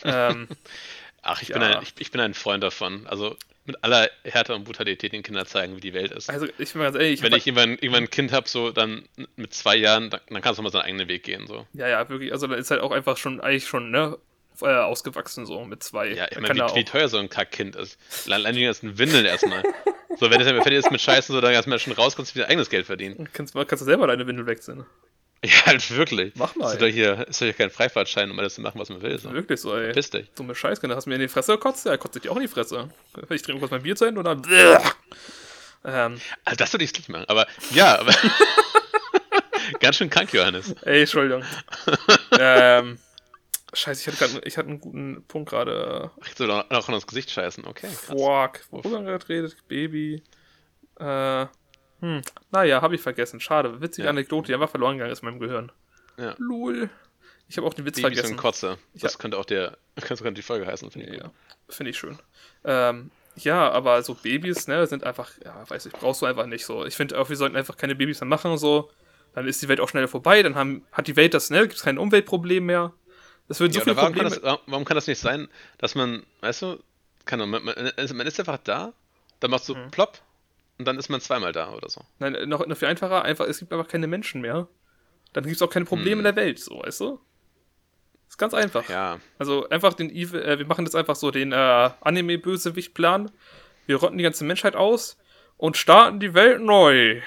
Speaker 2: ähm, (laughs)
Speaker 1: Ach, ich,
Speaker 2: Ja.
Speaker 1: bin ein, ich, ich bin ein Freund davon. Also mit aller Härte und Brutalität den Kindern zeigen, wie die Welt ist.
Speaker 2: also ich bin ganz ehrlich, ich
Speaker 1: Wenn ich irgendwann, irgendwann ein Kind habe, so dann mit zwei Jahren, dann, dann kannst du mal seinen eigenen Weg gehen. So.
Speaker 2: ja, ja, wirklich, also da ist halt auch einfach schon, eigentlich schon, ne, äh, ausgewachsen so mit zwei.
Speaker 1: Ja, ich meine,
Speaker 2: kann
Speaker 1: wie, wie teuer so ein Kackkind ist. Allein die ganzen Windeln erstmal. (laughs) so, wenn es fertig ist mit Scheißen, so dann erstmal schon raus, kannst du wieder eigenes Geld verdienen.
Speaker 2: Kannst, mal- kannst du selber deine Windel wechseln.
Speaker 1: Ja, halt wirklich.
Speaker 2: Mach mal,
Speaker 1: Ist doch hier, ist doch hier kein Freifahrtschein, um alles zu machen, was man will. So.
Speaker 2: Wirklich so, ey.
Speaker 1: Piss dich.
Speaker 2: Dumme Scheißkinder, hast du mir in die Fresse gekotzt? Ja, kotzt dich auch in die Fresse. Ich trinke kurz mein Bier zu Ende und dann. (laughs) Ähm,
Speaker 1: Also das würde ich nicht machen. Aber ja, aber (laughs) (laughs) ganz schön krank, Johannes.
Speaker 2: ey, Entschuldigung. ähm, scheiße, ich hatte gerade ich hatte einen guten Punkt gerade.
Speaker 1: Ach, so noch noch ins Gesicht scheißen. Okay.
Speaker 2: Fuck. Worüber gerade geredet? Baby. Äh. Hm. Naja, habe ich vergessen. Schade. Witzige
Speaker 1: Ja.
Speaker 2: Anekdote, die einfach verloren gegangen ist in meinem Gehirn.
Speaker 1: Ja.
Speaker 2: Lul. Ich habe auch den Witz
Speaker 1: Babys
Speaker 2: vergessen.
Speaker 1: und Kotze. Das
Speaker 2: Ja.
Speaker 1: könnte auch der, das (laughs) könnte die Folge heißen, finde ich.
Speaker 2: Ja, finde ich schön. Ähm, ja, aber so Babys, ne, sind einfach, ja, weiß ich, brauchst du einfach nicht so. Ich finde auch, wir sollten einfach keine Babys mehr machen, so. Dann ist die Welt auch schneller vorbei, dann haben, hat die Welt das, ne, gibt es kein Umweltproblem mehr. Das würden
Speaker 1: Ja,
Speaker 2: so
Speaker 1: oder warum, kann das, warum kann das nicht sein, dass man, weißt du, kann man, man, man ist einfach da, dann machst du
Speaker 2: Mhm.
Speaker 1: plopp und dann ist man zweimal da oder so.
Speaker 2: Nein, noch, noch viel einfacher, einfach, es gibt einfach keine Menschen mehr. Dann gibt es auch keine Probleme
Speaker 1: Hm.
Speaker 2: in der Welt, so, weißt du? Ist ganz einfach.
Speaker 1: Ja,
Speaker 2: Also einfach den Evil, äh, wir machen jetzt einfach so den äh, Anime-Bösewicht-Plan. Wir rotten die ganze Menschheit aus und starten die Welt neu.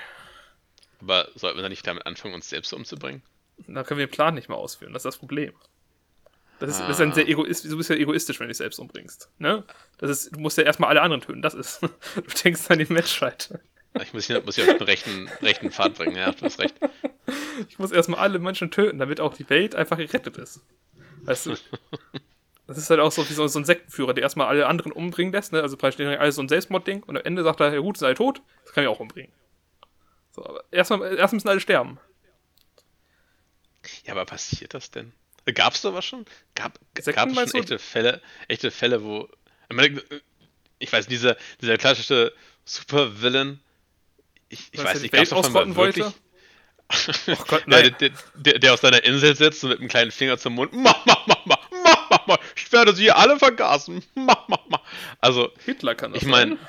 Speaker 1: aber sollten wir dann nicht damit anfangen, uns selbst umzubringen?
Speaker 2: Da können wir den Plan nicht mehr ausführen. Das ist das Problem. Das ist, das ist
Speaker 1: Ah.
Speaker 2: ein sehr egoistisch. Du bist ja egoistisch, wenn du dich selbst umbringst. Ne? Das ist, du musst ja erstmal alle anderen töten. Das ist. (laughs) Du denkst an die Menschheit.
Speaker 1: Ich muss hier, muss hier auf den rechten, rechten Pfad bringen, ja, du hast recht.
Speaker 2: Ich muss erstmal alle Menschen töten, damit auch die Welt einfach gerettet ist. Weißt du? Das ist halt auch so wie so, ein Sektenführer, der erstmal alle anderen umbringen lässt. Ne? Also praktisch alles so ein Selbstmordding und am Ende sagt er, ja gut, alle tot, das kann ich auch umbringen. So, aber erstmal, erst müssen alle sterben.
Speaker 1: Ja, aber passiert das denn? Gab es sowas schon? Gab es schon echte Fälle, echte Fälle, wo. Ich, meine, ich weiß, dieser, dieser klassische Supervillain, ich, ich
Speaker 2: Was,
Speaker 1: weiß nicht, gab's
Speaker 2: Welt
Speaker 1: davon mal
Speaker 2: ausrotten wollte? (laughs)
Speaker 1: wirklich.
Speaker 2: Oh Gott, nein.
Speaker 1: der, der, der auf seiner Insel sitzt und mit einem kleinen Finger zum Mund. Mach, mach, mach, mach, mach, mach, mach. Ich werde sie alle vergasen. Mach, mach, mach. Also,
Speaker 2: Hitler kann das
Speaker 1: ich meine,
Speaker 2: sein.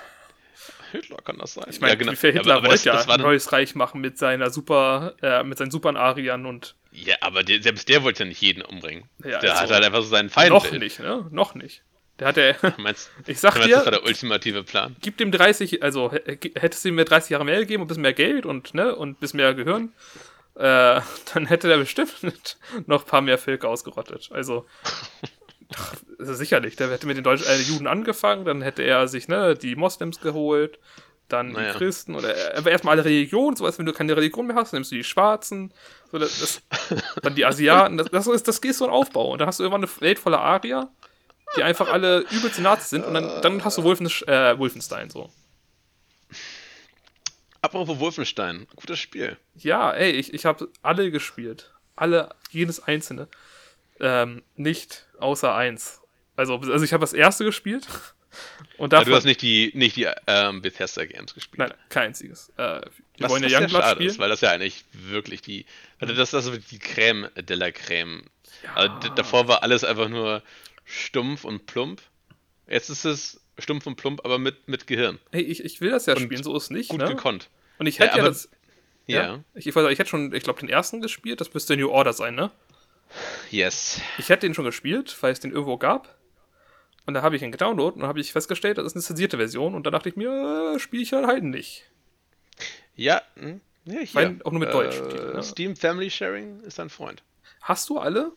Speaker 1: Hitler kann das sein.
Speaker 2: Ich meine,
Speaker 1: ja, genau.
Speaker 2: Hitler
Speaker 1: aber, aber
Speaker 2: wollte
Speaker 1: das, das
Speaker 2: ja
Speaker 1: war
Speaker 2: ein neues Reich machen mit seiner super, äh, mit seinen super Ariern und
Speaker 1: Ja, aber der, selbst der wollte ja nicht jeden umbringen.
Speaker 2: Ja,
Speaker 1: der
Speaker 2: also-
Speaker 1: hat halt einfach so seinen Feind.
Speaker 2: noch nicht, ne? Noch nicht. Der hat ja, (laughs)
Speaker 1: Meinst, (laughs)
Speaker 2: ich sag
Speaker 1: meinst, das war
Speaker 2: dir,
Speaker 1: der ultimative Plan?
Speaker 2: gib dem 30, also hättest du ihm mir 30 Jahre mehr gegeben und ein bisschen mehr Geld und, ne, und ein bisschen mehr Gehirn, äh, (laughs) dann hätte der bestimmt noch ein paar mehr Völker ausgerottet. Also, also sicherlich, der hätte mit den Deutschen, äh, Juden angefangen, dann hätte er sich, ne, die Moslems geholt, dann
Speaker 1: Naja.
Speaker 2: die Christen oder aber erstmal alle Religionen, sowas, wenn du keine Religion mehr hast, nimmst du die Schwarzen, so, das, das, (laughs) dann die Asiaten, das, das, ist, das geht so ein Aufbau. Und dann hast du irgendwann eine Welt voller Arier, die einfach alle übelst Nazis sind und dann, dann hast du Wolfens, äh, Wolfenstein so.
Speaker 1: Apropos Wolfenstein, gutes Spiel.
Speaker 2: Ja, ey, ich, ich habe alle gespielt. Alle, jedes einzelne. Ähm, nicht außer eins. Also, also ich habe das erste gespielt. Und
Speaker 1: Ja,
Speaker 2: davon,
Speaker 1: du hast nicht die, nicht die ähm, Bethesda Games gespielt.
Speaker 2: Nein, kein einziges. Äh, wir
Speaker 1: was,
Speaker 2: wollen ja Youngblood
Speaker 1: schade
Speaker 2: spielen.
Speaker 1: ist, weil das ja eigentlich wirklich die. Also das, das ist die Creme de la Creme. Also d- davor war alles einfach nur stumpf und plump. Jetzt ist es stumpf und plump, aber mit, mit Gehirn.
Speaker 2: Hey, ich, ich will das ja
Speaker 1: Und
Speaker 2: spielen, so ist nicht.
Speaker 1: Gut
Speaker 2: ne?
Speaker 1: gekonnt.
Speaker 2: Und ich
Speaker 1: Ja,
Speaker 2: hätte ja,
Speaker 1: aber-
Speaker 2: das.
Speaker 1: Ja.
Speaker 2: Ja. Ich, ich, weiß, ich hätte schon, ich glaube, den ersten gespielt. Das müsste New Order sein, ne?
Speaker 1: Yes.
Speaker 2: Ich hätte den schon gespielt, weil es den irgendwo gab. Und da habe ich ihn gedownloadet und dann habe ich festgestellt, das ist eine zensierte Version. Und da dachte ich mir, äh, spiele ich halt nicht.
Speaker 1: Ja, hm, ja hier.
Speaker 2: Weil auch nur mit Deutsch
Speaker 1: Äh,
Speaker 2: spielt, ne?
Speaker 1: Steam Family Sharing ist ein Freund.
Speaker 2: Hast du alle?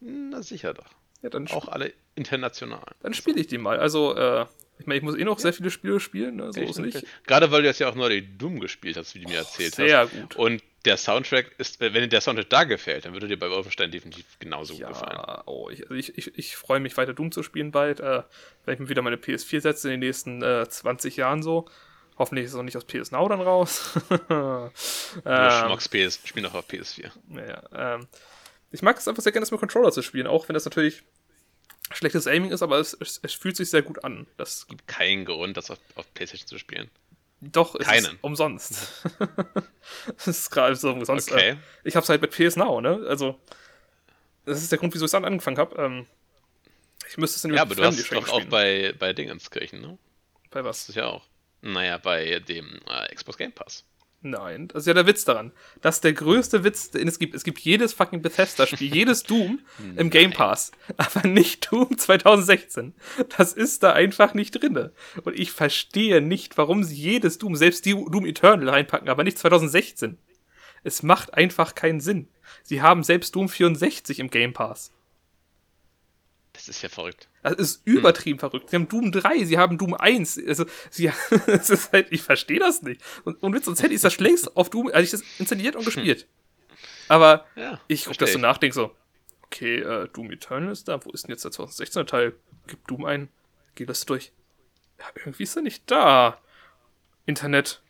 Speaker 1: Na sicher doch.
Speaker 2: Ja, dann,
Speaker 1: Auch alle international.
Speaker 2: dann spiele ich die mal. Also, äh, ich meine, ich muss eh noch sehr viele Spiele spielen, ne? so
Speaker 1: Echt?
Speaker 2: ist nicht.
Speaker 1: Gerade weil du jetzt ja auch nur die Doom gespielt hast, wie du mir erzählt
Speaker 2: Sehr
Speaker 1: hast.
Speaker 2: gut.
Speaker 1: Und der Soundtrack ist, wenn dir der Soundtrack da gefällt, dann würde dir bei Wolfenstein definitiv genauso gut gefallen.
Speaker 2: Ja, oh, ich, also ich, ich, ich freue mich weiter Doom zu spielen bald. Äh, wenn ich mir wieder meine PS4 setze in den nächsten äh, 20 Jahren so. Hoffentlich ist es auch nicht aus PS Now dann raus. (laughs) Ähm,
Speaker 1: schmockst PS, spiel noch auf PS4.
Speaker 2: Naja, ähm, ich mag es einfach sehr gerne, das mit Controller zu spielen, auch wenn das natürlich schlechtes Aiming ist, aber es, es, es fühlt sich sehr gut an. Das
Speaker 1: Kein Grund, das auf, auf PlayStation zu spielen.
Speaker 2: Doch es ist
Speaker 1: Keinen.
Speaker 2: umsonst. (laughs) das ist gerade so umsonst.
Speaker 1: Okay.
Speaker 2: Äh, ich hab's halt mit PS Now, ne? Also das ist der Grund, wieso ich es dann angefangen habe. Ähm, ich müsste es dann
Speaker 1: Ja, aber du hast
Speaker 2: Sharing
Speaker 1: doch auch bei, bei Dingenskirchen, ne?
Speaker 2: bei
Speaker 1: Das
Speaker 2: was?
Speaker 1: ist ja auch. Naja, bei dem äh, Xbox Game Pass.
Speaker 2: Nein, das ist ja der Witz daran. Das ist der größte Witz, den es gibt. Es gibt jedes fucking Bethesda-Spiel, (laughs) jedes Doom im Game Pass, aber nicht Doom 2016. Das ist da einfach nicht drinne. Und ich verstehe nicht, warum sie jedes Doom, selbst die Doom Eternal reinpacken, aber nicht 2016. Es macht einfach keinen Sinn. Sie haben selbst Doom 64 im Game Pass.
Speaker 1: Das ist ja verrückt.
Speaker 2: Das ist übertrieben verrückt. Sie haben Doom 3, sie haben Doom 1. Also, sie, (laughs) es ist halt, ich verstehe das nicht. Und, und Witz, sonst hätte ich das längst (laughs) auf Doom, also ich das installiert und gespielt. Aber
Speaker 1: Ja,
Speaker 2: ich guck,
Speaker 1: versteh
Speaker 2: dass du
Speaker 1: ich.
Speaker 2: nachdenkst so, okay, äh, Doom Eternal ist da, wo ist denn jetzt der 2016er Teil? Gib Doom ein, geh das durch. Ja, irgendwie ist er nicht da. Internet,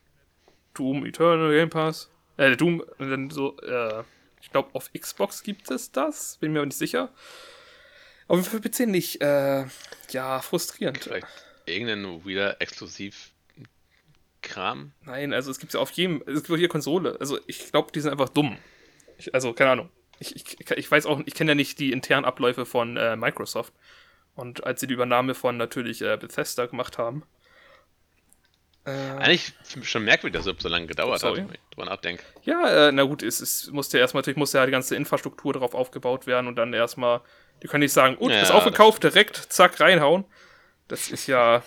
Speaker 2: Doom Eternal Game Pass. Äh, Doom, dann so, äh, ich glaube, auf Xbox gibt es das, bin mir aber nicht sicher. Aber für PC nicht. Äh, ja, frustrierend.
Speaker 1: Vielleicht irgendein wieder exklusiv Kram.
Speaker 2: Nein, also es gibt ja auf jedem, es gibt auch hier Konsole. Also ich glaube, die sind einfach dumm. Ich, also, keine Ahnung. Ich, ich, ich weiß auch, ich kenne ja nicht die internen Abläufe von äh, Microsoft. Und als sie die Übernahme von natürlich äh, Bethesda gemacht haben. Äh,
Speaker 1: Eigentlich schon merkwürdig, dass es so lange gedauert
Speaker 2: Sorry.
Speaker 1: hat, wenn ich drüber nachdenke.
Speaker 2: ja, äh, na gut, es, es musste ja erstmal, natürlich musste ja die ganze Infrastruktur darauf aufgebaut werden und dann erstmal, die können nicht sagen, gut,
Speaker 1: Ja,
Speaker 2: ist
Speaker 1: das
Speaker 2: aufgekauft, direkt, zack, reinhauen. Das ist ja.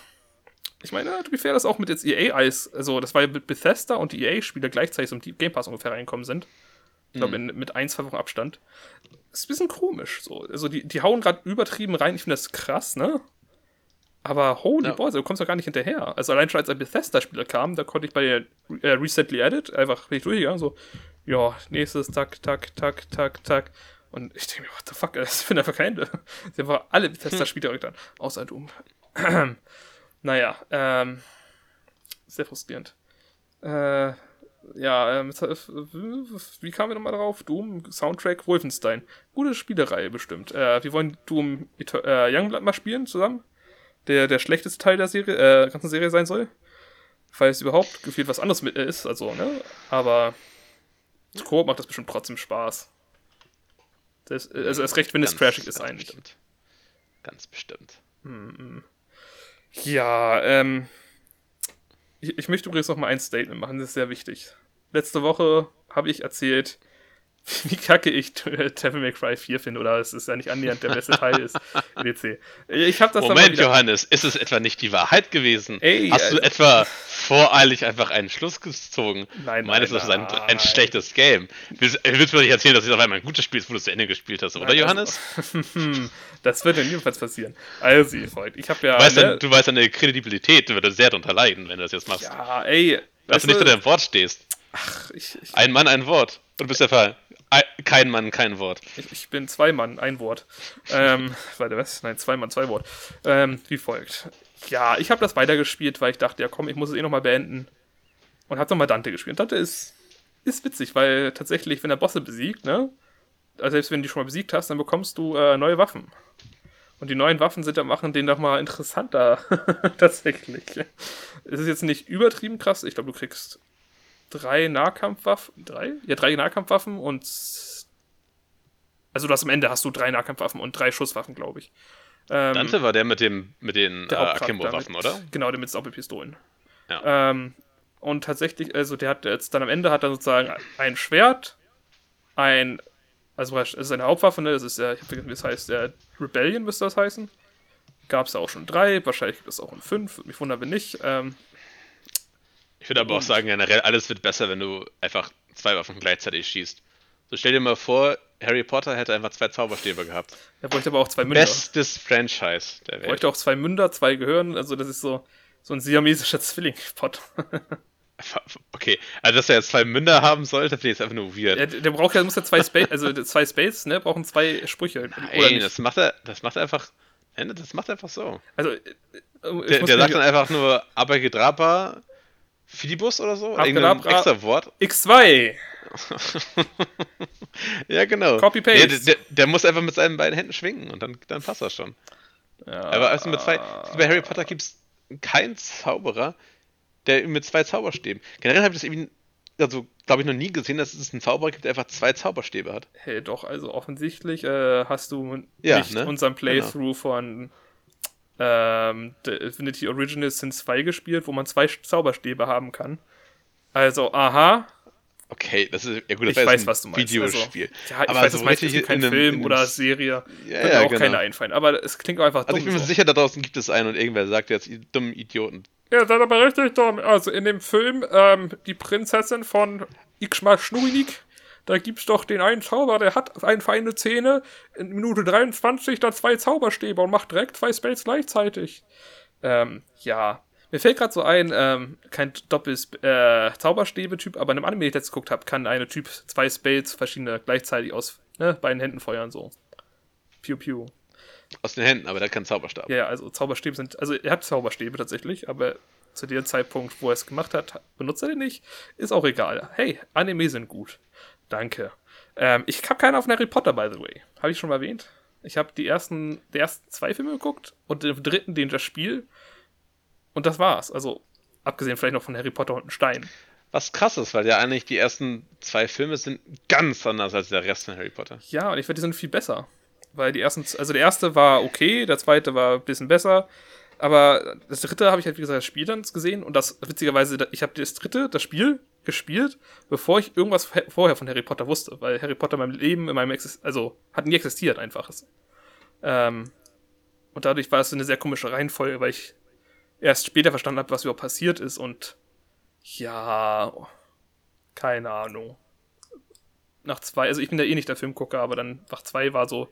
Speaker 2: Ich meine, to be fair, das auch mit jetzt EA-Eis, also das war ja mit Bethesda und die EA-Spiele gleichzeitig zum Game Pass ungefähr reinkommen sind. Ich glaube,
Speaker 1: Mhm.
Speaker 2: mit ein, zwei Wochen Abstand. Ist ein bisschen komisch. So. Also, die, die hauen gerade übertrieben rein. Ich finde das krass, ne? Aber holy
Speaker 1: Ja.
Speaker 2: boy, du kommst doch gar nicht hinterher. Also, allein schon als ein Bethesda-Spieler kam, da konnte ich bei der äh, Recently Edit einfach bin ich durchgegangen, so, ja, nächstes, tak, tak, tak, tak, tak. Und ich denke mir, what the fuck, das findet einfach kein Ende. Sie haben einfach alle Bethesda-Spiele (laughs) direkt an, außer Doom. (clears throat) naja, ähm, sehr frustrierend. Äh, ja, ähm, wie kamen wir nochmal drauf? Doom, Soundtrack, Wolfenstein. Gute Spielerei bestimmt. Äh, wir wollen Doom äh, Youngblood mal spielen zusammen. Der der schlechteste Teil der Serie, äh, ganzen Serie sein soll. Es überhaupt gefühlt was anderes mit ist, also, ne? Aber Koop macht das bestimmt trotzdem Spaß. Das, also erst recht, wenn es trashig ist eigentlich.
Speaker 1: Bestimmt. Ganz bestimmt.
Speaker 2: Ja, ähm. Ich, ich möchte übrigens noch mal ein Statement machen, das ist sehr wichtig. Letzte Woche habe ich erzählt, (laughs) wie kacke ich (laughs) Devil May Cry 4 finde, oder es ist ja nicht annähernd der beste Teil ist, EDC. (laughs) Ich habe das
Speaker 1: Moment, Johannes, ist es etwa nicht die Wahrheit gewesen? Ey, Hast du also, etwa voreilig einfach einen Schluss gezogen?
Speaker 2: Nein,
Speaker 1: Meinst du, das ist ein, ein, schlechtes Game? Willst, willst du mir nicht erzählen, dass es auf einmal ein gutes Spiel ist, wo du es zu Ende gespielt hast, oder nein, Johannes?
Speaker 2: Das, das wird ja niemals passieren. Also, ihr Freund, ich habe ja...
Speaker 1: Du weißt, ne, du weißt, deine Kredibilität würde sehr darunter leiden, wenn du das jetzt machst.
Speaker 2: Ja, ey...
Speaker 1: Dass du nicht zu deinem Wort stehst.
Speaker 2: Ach, ich, ich,
Speaker 1: ein Mann, ein Wort. Und du bist der Fall. Kein Mann, kein Wort.
Speaker 2: Ich, ich bin zwei Mann, ein Wort. ähm, (laughs) warte, was? Nein, zwei Mann, zwei Wort. Ähm, wie folgt. Ja, ich habe das weitergespielt, weil ich dachte, ja komm, ich muss es eh nochmal beenden. Und habe nochmal Dante gespielt. Dante ist, ist witzig, weil tatsächlich, wenn er Bosse besiegt, ne? Also selbst wenn du die schon mal besiegt hast, dann bekommst du äh, neue Waffen. Und die neuen Waffen sind dann machen den nochmal interessanter. (laughs) tatsächlich. Es ist jetzt nicht übertrieben krass. Ich glaube, du kriegst drei Nahkampfwaffen. Drei? Ja, drei Nahkampfwaffen und. Also du hast am Ende hast du drei Nahkampfwaffen und drei Schusswaffen, glaube ich.
Speaker 1: Ähm, Dante war der mit dem mit den äh, Akimbo-Waffen, oder?
Speaker 2: Genau, der mit Doppelpistolen. Ja. Ähm, und tatsächlich, also der hat jetzt dann am Ende hat er sozusagen ein Schwert, ein, also es ist seine Hauptwaffe, ne? Das ist ja, ich hab vergessen, wie es heißt, der Rebellion müsste das heißen. Gab es da auch schon drei, wahrscheinlich gibt es auch in fünf, mich wundern, wenn nicht. Ähm,
Speaker 1: ich würde aber auch sagen, generell, alles wird besser, wenn du einfach zwei Waffen gleichzeitig schießt. So stell dir mal vor, Harry Potter hätte einfach zwei Zauberstäbe gehabt.
Speaker 2: Er bräuchte aber auch zwei Münder.
Speaker 1: Bestes Franchise
Speaker 2: der Welt. Er bräuchte auch zwei Münder, zwei Gehirn, also das ist so, so ein siamesischer (laughs) Zwilling-Pot. (laughs)
Speaker 1: okay, also dass er jetzt zwei Münder haben sollte, finde ich jetzt einfach nur weird.
Speaker 2: Ja, der braucht ja, muss ja zwei Space, also zwei Space, ne, brauchen zwei Sprüche.
Speaker 1: Nein, das macht er, das macht er einfach, das macht er einfach so.
Speaker 2: Also, äh,
Speaker 1: der, der sagt dann einfach nur Abracadabra, Filibus oder so?
Speaker 2: Irgendein
Speaker 1: extra Wort?
Speaker 2: X2! (laughs)
Speaker 1: ja, genau.
Speaker 2: Copy-Paste.
Speaker 1: Ja, der, der, muss einfach mit seinen beiden Händen schwingen und dann, dann passt das schon. Ja, Aber also mit zwei, bei Harry Potter gibt es keinen Zauberer, der mit zwei Zauberstäben. Generell habe ich das irgendwie, also glaube ich, noch nie gesehen, dass es einen Zauberer gibt, der einfach zwei Zauberstäbe hat.
Speaker 2: Hey, doch, also offensichtlich äh, hast du
Speaker 1: ja,
Speaker 2: nicht
Speaker 1: ne?
Speaker 2: unseren Playthrough genau. von ähm, Infinity Originals sind zwei gespielt, wo man zwei Zauberstäbe haben kann. Also, aha.
Speaker 1: Okay, das ist ja gut,
Speaker 2: das ich weiß, was du meinst.
Speaker 1: Videospiel.
Speaker 2: Also, ja, ich aber weiß, so das meinst du kein Film einem, oder Serie.
Speaker 1: Ja, ja,
Speaker 2: auch
Speaker 1: genau.
Speaker 2: keine einfallen. Aber es klingt einfach
Speaker 1: dumm. Also ich bin mir so. sicher, da draußen gibt es einen und irgendwer sagt jetzt, ihr dummen Idioten.
Speaker 2: Ja, seid aber richtig dumm. Also in dem Film, ähm, die Prinzessin von Ikshma Schnuinik, da gibt's doch den einen Zauber, der hat ein feine Zähne, in Minute 23 dann zwei Zauberstäbe und macht direkt zwei Spells gleichzeitig. Ähm, ja. Mir fällt gerade so ein, ähm, kein doppels äh, Zauberstäbe-Typ, aber in einem Anime, den ich jetzt geguckt habe, kann eine Typ zwei Spells verschiedene gleichzeitig aus ne, beiden Händen feuern, so. Piu Piu.
Speaker 1: Aus den Händen, aber der kann Zauberstab.
Speaker 2: Ja, also Zauberstäbe sind, also er hat Zauberstäbe tatsächlich, aber zu dem Zeitpunkt, wo er es gemacht hat, benutzt er den nicht. Ist auch egal. Hey, Anime sind gut. Danke. Ähm, ich habe keinen auf Harry Potter, by the way. Habe ich schon mal erwähnt. Ich habe die ersten, die ersten zwei Filme geguckt und den dritten, den das Spiel. Und das war's. Also, abgesehen vielleicht noch von Harry Potter und ein Stein.
Speaker 1: Was krass ist, weil ja eigentlich die ersten zwei Filme sind ganz anders als der Rest von Harry Potter.
Speaker 2: Ja, und ich finde, die sind viel besser. Weil die ersten, also der erste war okay, der zweite war ein bisschen besser. Aber das dritte habe ich halt, wie gesagt, das Spiel dann gesehen. Und das, witzigerweise, ich habe das dritte, das Spiel, gespielt, bevor ich irgendwas vorher von Harry Potter wusste, weil Harry Potter in meinem Leben, in meinem Exist also hat nie existiert einfach. Ähm, und dadurch war es eine sehr komische Reihenfolge, weil ich erst später verstanden habe, was überhaupt passiert ist und ja, keine Ahnung. Nach zwei, also ich bin da eh nicht der Filmgucker, aber dann nach zwei war so,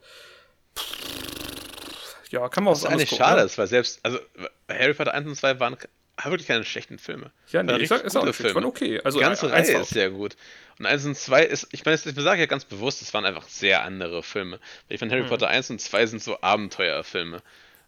Speaker 2: ja, kann man auch
Speaker 1: was anderes gucken. Was eigentlich schade ne? ist, weil selbst, also Harry Potter 1 und 2 waren wirklich keine schlechten Filme.
Speaker 2: Ja, nee, ich sag, ist auch nicht Filme. okay. Also
Speaker 1: die ganze Reihe ist sehr gut. Und 1 und 2 ist, ich meine, ich sage ja ganz bewusst, es waren einfach sehr andere Filme. Ich finde Harry hm. Potter 1 und 2 sind so Abenteuerfilme.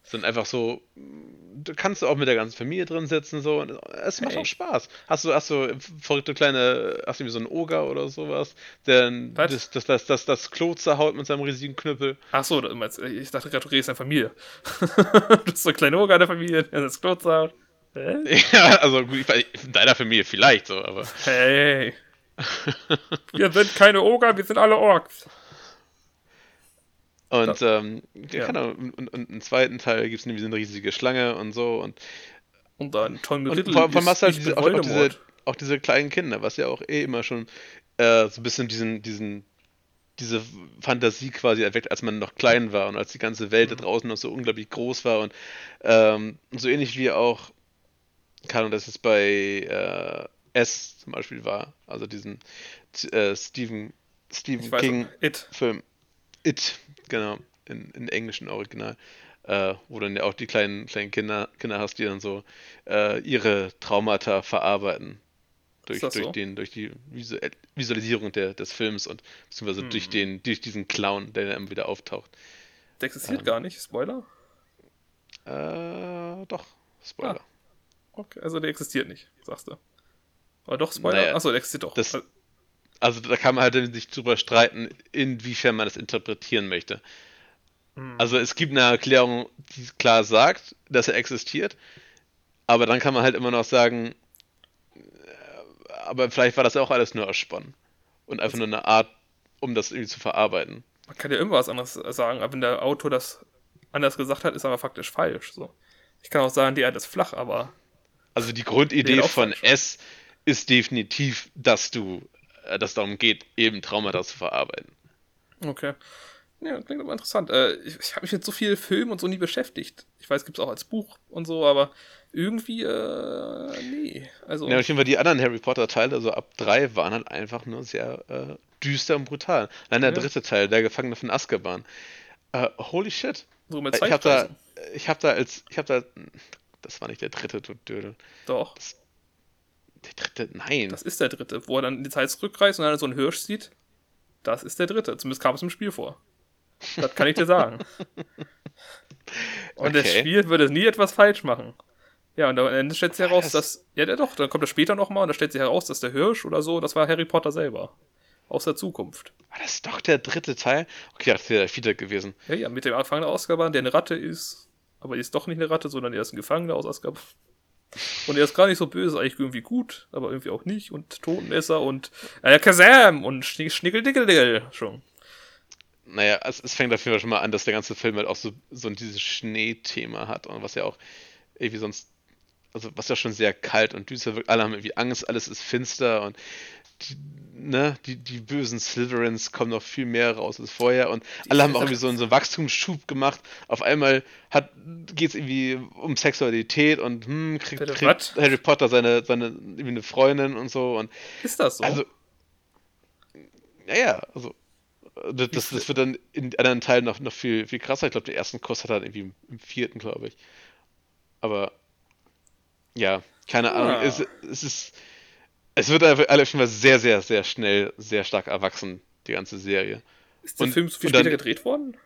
Speaker 1: Sind einfach so, du kannst auch mit der ganzen Familie drin sitzen, so, und es macht
Speaker 2: Hey.
Speaker 1: auch Spaß. Hast du, hast du verrückte kleine, hast du so einen Oger oder sowas, der das, das, das, das, das Klo zerhaut mit seinem riesigen Knüppel?
Speaker 2: Ach so, du meinst, ich dachte gerade, du redest deine Familie. (laughs) du bist so ein kleiner Oger der Familie, der das Klo zahlt. Hä? (laughs)
Speaker 1: Ja, also gut, in deiner Familie vielleicht so, aber.
Speaker 2: Hey. (laughs) Wir sind keine Oger, wir sind alle Orks.
Speaker 1: Und ähm, ja.
Speaker 2: Ja.
Speaker 1: keine Ahnung, und, und im zweiten Teil gibt es nämlich so eine riesige Schlange und so und,
Speaker 2: Und dann Tom
Speaker 1: und du halt
Speaker 2: ist
Speaker 1: diese, auch, auch, diese, auch diese kleinen Kinder, was ja auch eh immer schon äh, so ein bisschen diesen, diesen, diese Fantasie quasi erweckt, als man noch klein war und als die ganze Welt
Speaker 2: Mhm.
Speaker 1: da draußen noch so unglaublich groß war und ähm, so ähnlich wie auch, keine Ahnung, dass es bei äh, S zum Beispiel war, also diesen äh, Stephen, Stephen
Speaker 2: Ich
Speaker 1: King
Speaker 2: It.
Speaker 1: Film It, genau, in, in englischen Original, äh, wo dann ja auch die kleinen, kleinen Kinder, Kinder hast, die dann so äh, ihre Traumata verarbeiten. Durch,
Speaker 2: Ist das
Speaker 1: durch,
Speaker 2: so?
Speaker 1: den, durch die Visu Visualisierung der, des Films und beziehungsweise durch
Speaker 2: Hm.
Speaker 1: den, durch diesen Clown, der dann immer wieder auftaucht.
Speaker 2: Der existiert
Speaker 1: Ähm.
Speaker 2: gar nicht, Spoiler.
Speaker 1: Äh, doch, Spoiler.
Speaker 2: Ah. Okay, also der existiert nicht, sagst du. Aber doch, Spoiler.
Speaker 1: Naja,
Speaker 2: Achso, der existiert doch.
Speaker 1: das-
Speaker 2: Also,
Speaker 1: Also da kann man halt sich drüber streiten, inwiefern man das interpretieren möchte.
Speaker 2: hm.
Speaker 1: Also es gibt eine Erklärung, die klar sagt, dass er existiert, aber dann kann man halt immer noch sagen, äh, aber vielleicht war das auch alles nur ersponnen und einfach nur eine Art, um das irgendwie zu verarbeiten.
Speaker 2: Man kann ja irgendwas anderes sagen, aber wenn der Autor das anders gesagt hat, ist aber faktisch falsch. So. Ich kann auch sagen, die Erde ist flach, aber
Speaker 1: Also die Grundidee von. S ist definitiv, dass du, äh, dass es darum geht, eben Traumata zu verarbeiten.
Speaker 2: okay. Ja, klingt aber interessant. Äh, ich ich habe mich mit so viel Film und so nie beschäftigt. Ich weiß, gibt es auch als Buch und so, aber irgendwie, äh, nee. Also,
Speaker 1: Ja, auf jeden Fall die anderen Harry Potter Teile, also ab drei, waren halt einfach nur sehr äh, düster und brutal. Allein der
Speaker 2: Ja.
Speaker 1: dritte Teil, der Gefangene von Azkaban. Äh, holy shit.
Speaker 2: so mit
Speaker 1: Ich habe da, ich habe da als, ich habe da, das war nicht der dritte, Dödel.
Speaker 2: Doch,
Speaker 1: Der dritte, nein.
Speaker 2: das ist der dritte, wo er dann in die Zeit zurückreist und dann so einen Hirsch sieht. Das ist der dritte. Zumindest kam es im Spiel vor. Das kann ich dir sagen. Und das
Speaker 1: Okay.
Speaker 2: Spiel würde nie etwas falsch machen. Ja, und am Ende stellt sich heraus,
Speaker 1: Das-
Speaker 2: dass. Ja, der doch, dann kommt er später nochmal und da stellt sich heraus, dass der Hirsch oder so, das war Harry Potter selber. Aus der Zukunft.
Speaker 1: War das doch der dritte Teil? Okay, das wäre der vierte gewesen.
Speaker 2: Ja, ja, mit dem Gefangenen aus Azkaban, der eine Ratte ist. Aber die ist doch nicht eine Ratte, sondern er ist ein Gefangener aus Azkaban. Und er ist gar nicht so böse, eigentlich irgendwie gut, aber irgendwie auch nicht. Und Totenesser und äh, Kazam und Schnick- Schnickeldickeldickel schon.
Speaker 1: Naja, es, es fängt dafür schon mal an, dass der ganze Film halt auch so, so dieses Schneethema hat und was ja auch irgendwie sonst, also was ja schon sehr kalt und düster wirkt. Alle haben irgendwie Angst, alles ist finster und die, ne, die, die bösen Slytherins kommen noch viel mehr raus als vorher und alle haben auch irgendwie so, einen- so einen Wachstumsschub gemacht. Auf einmal geht es irgendwie um Sexualität und hm, kriegt, kriegt? Harry Potter seine, seine irgendwie eine Freundin und so und
Speaker 2: Ist das so?
Speaker 1: also, naja, also, das, das, das wird dann in anderen Teilen noch, noch viel, viel krasser. Ich glaube, der ersten Kuss hat er dann irgendwie im, im vierten, glaube ich. Aber, ja, keine Ahnung.
Speaker 2: Ah.
Speaker 1: Es, es ist, es wird einfach alle schon mal sehr, sehr, sehr schnell, sehr stark erwachsen, die ganze Serie.
Speaker 2: ist der
Speaker 1: und-
Speaker 2: Film so viel
Speaker 1: und dann-
Speaker 2: später gedreht worden?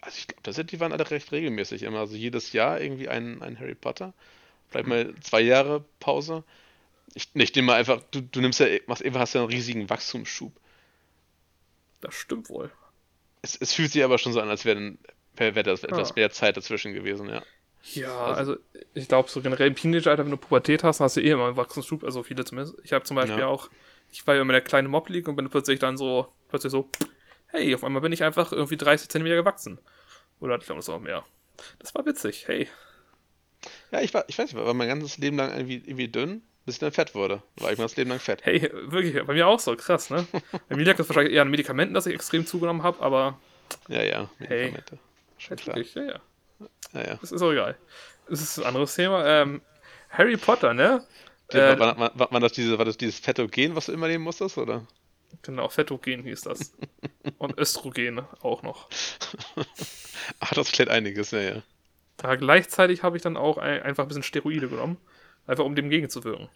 Speaker 1: Also, ich glaube, das sind, die waren alle recht regelmäßig immer. Also, jedes Jahr irgendwie ein, ein Harry Potter. Vielleicht mal zwei Jahre Pause. Ich, ich nehme mal einfach, du, du nimmst ja, machst einfach, hast ja einen riesigen Wachstumsschub.
Speaker 2: Das stimmt wohl.
Speaker 1: Es, es fühlt sich aber schon so an, als wäre wär, wär das etwas
Speaker 2: Ah.
Speaker 1: mehr Zeit dazwischen gewesen, ja.
Speaker 2: Ja, also ich glaube, so generell im Teenageralter, wenn du Pubertät hast, hast du eh immer einen Wachstumsschub, also viele zumindest. Ich habe zum Beispiel
Speaker 1: Ja.
Speaker 2: auch, ich war ja immer der kleine Mob-League und bin plötzlich dann so, plötzlich so, hey, auf einmal bin ich einfach irgendwie 30 Zentimeter gewachsen. Oder ich glaube, das auch mehr. Das war witzig, hey.
Speaker 1: Ja, ich war, ich weiß nicht, war mein ganzes Leben lang irgendwie, irgendwie dünn, bis ich dann fett wurde. War ich mein das Leben lang fett.
Speaker 2: Hey, wirklich, bei mir auch so, krass, ne? (laughs) bei mir lag das wahrscheinlich eher an Medikamenten, dass ich extrem zugenommen habe, aber
Speaker 1: Ja, ja,
Speaker 2: Hey.
Speaker 1: Medikamente. Schon
Speaker 2: halt
Speaker 1: klar.
Speaker 2: wirklich, ja, ja.
Speaker 1: Ja, ja.
Speaker 2: Das ist auch egal. Das ist ein anderes Thema. Ähm, Harry Potter, ne?
Speaker 1: War,
Speaker 2: Äh,
Speaker 1: war, war, war, das diese, war das dieses Fettogen, was du immer nehmen musstest, oder?
Speaker 2: genau, Fettogen hieß das. (laughs) Und Östrogen auch noch. (laughs)
Speaker 1: Ach, das klärt einiges, ja, ja.
Speaker 2: Aber gleichzeitig habe ich dann auch ein, einfach ein bisschen Steroide genommen. Einfach um dem gegenzuwirken.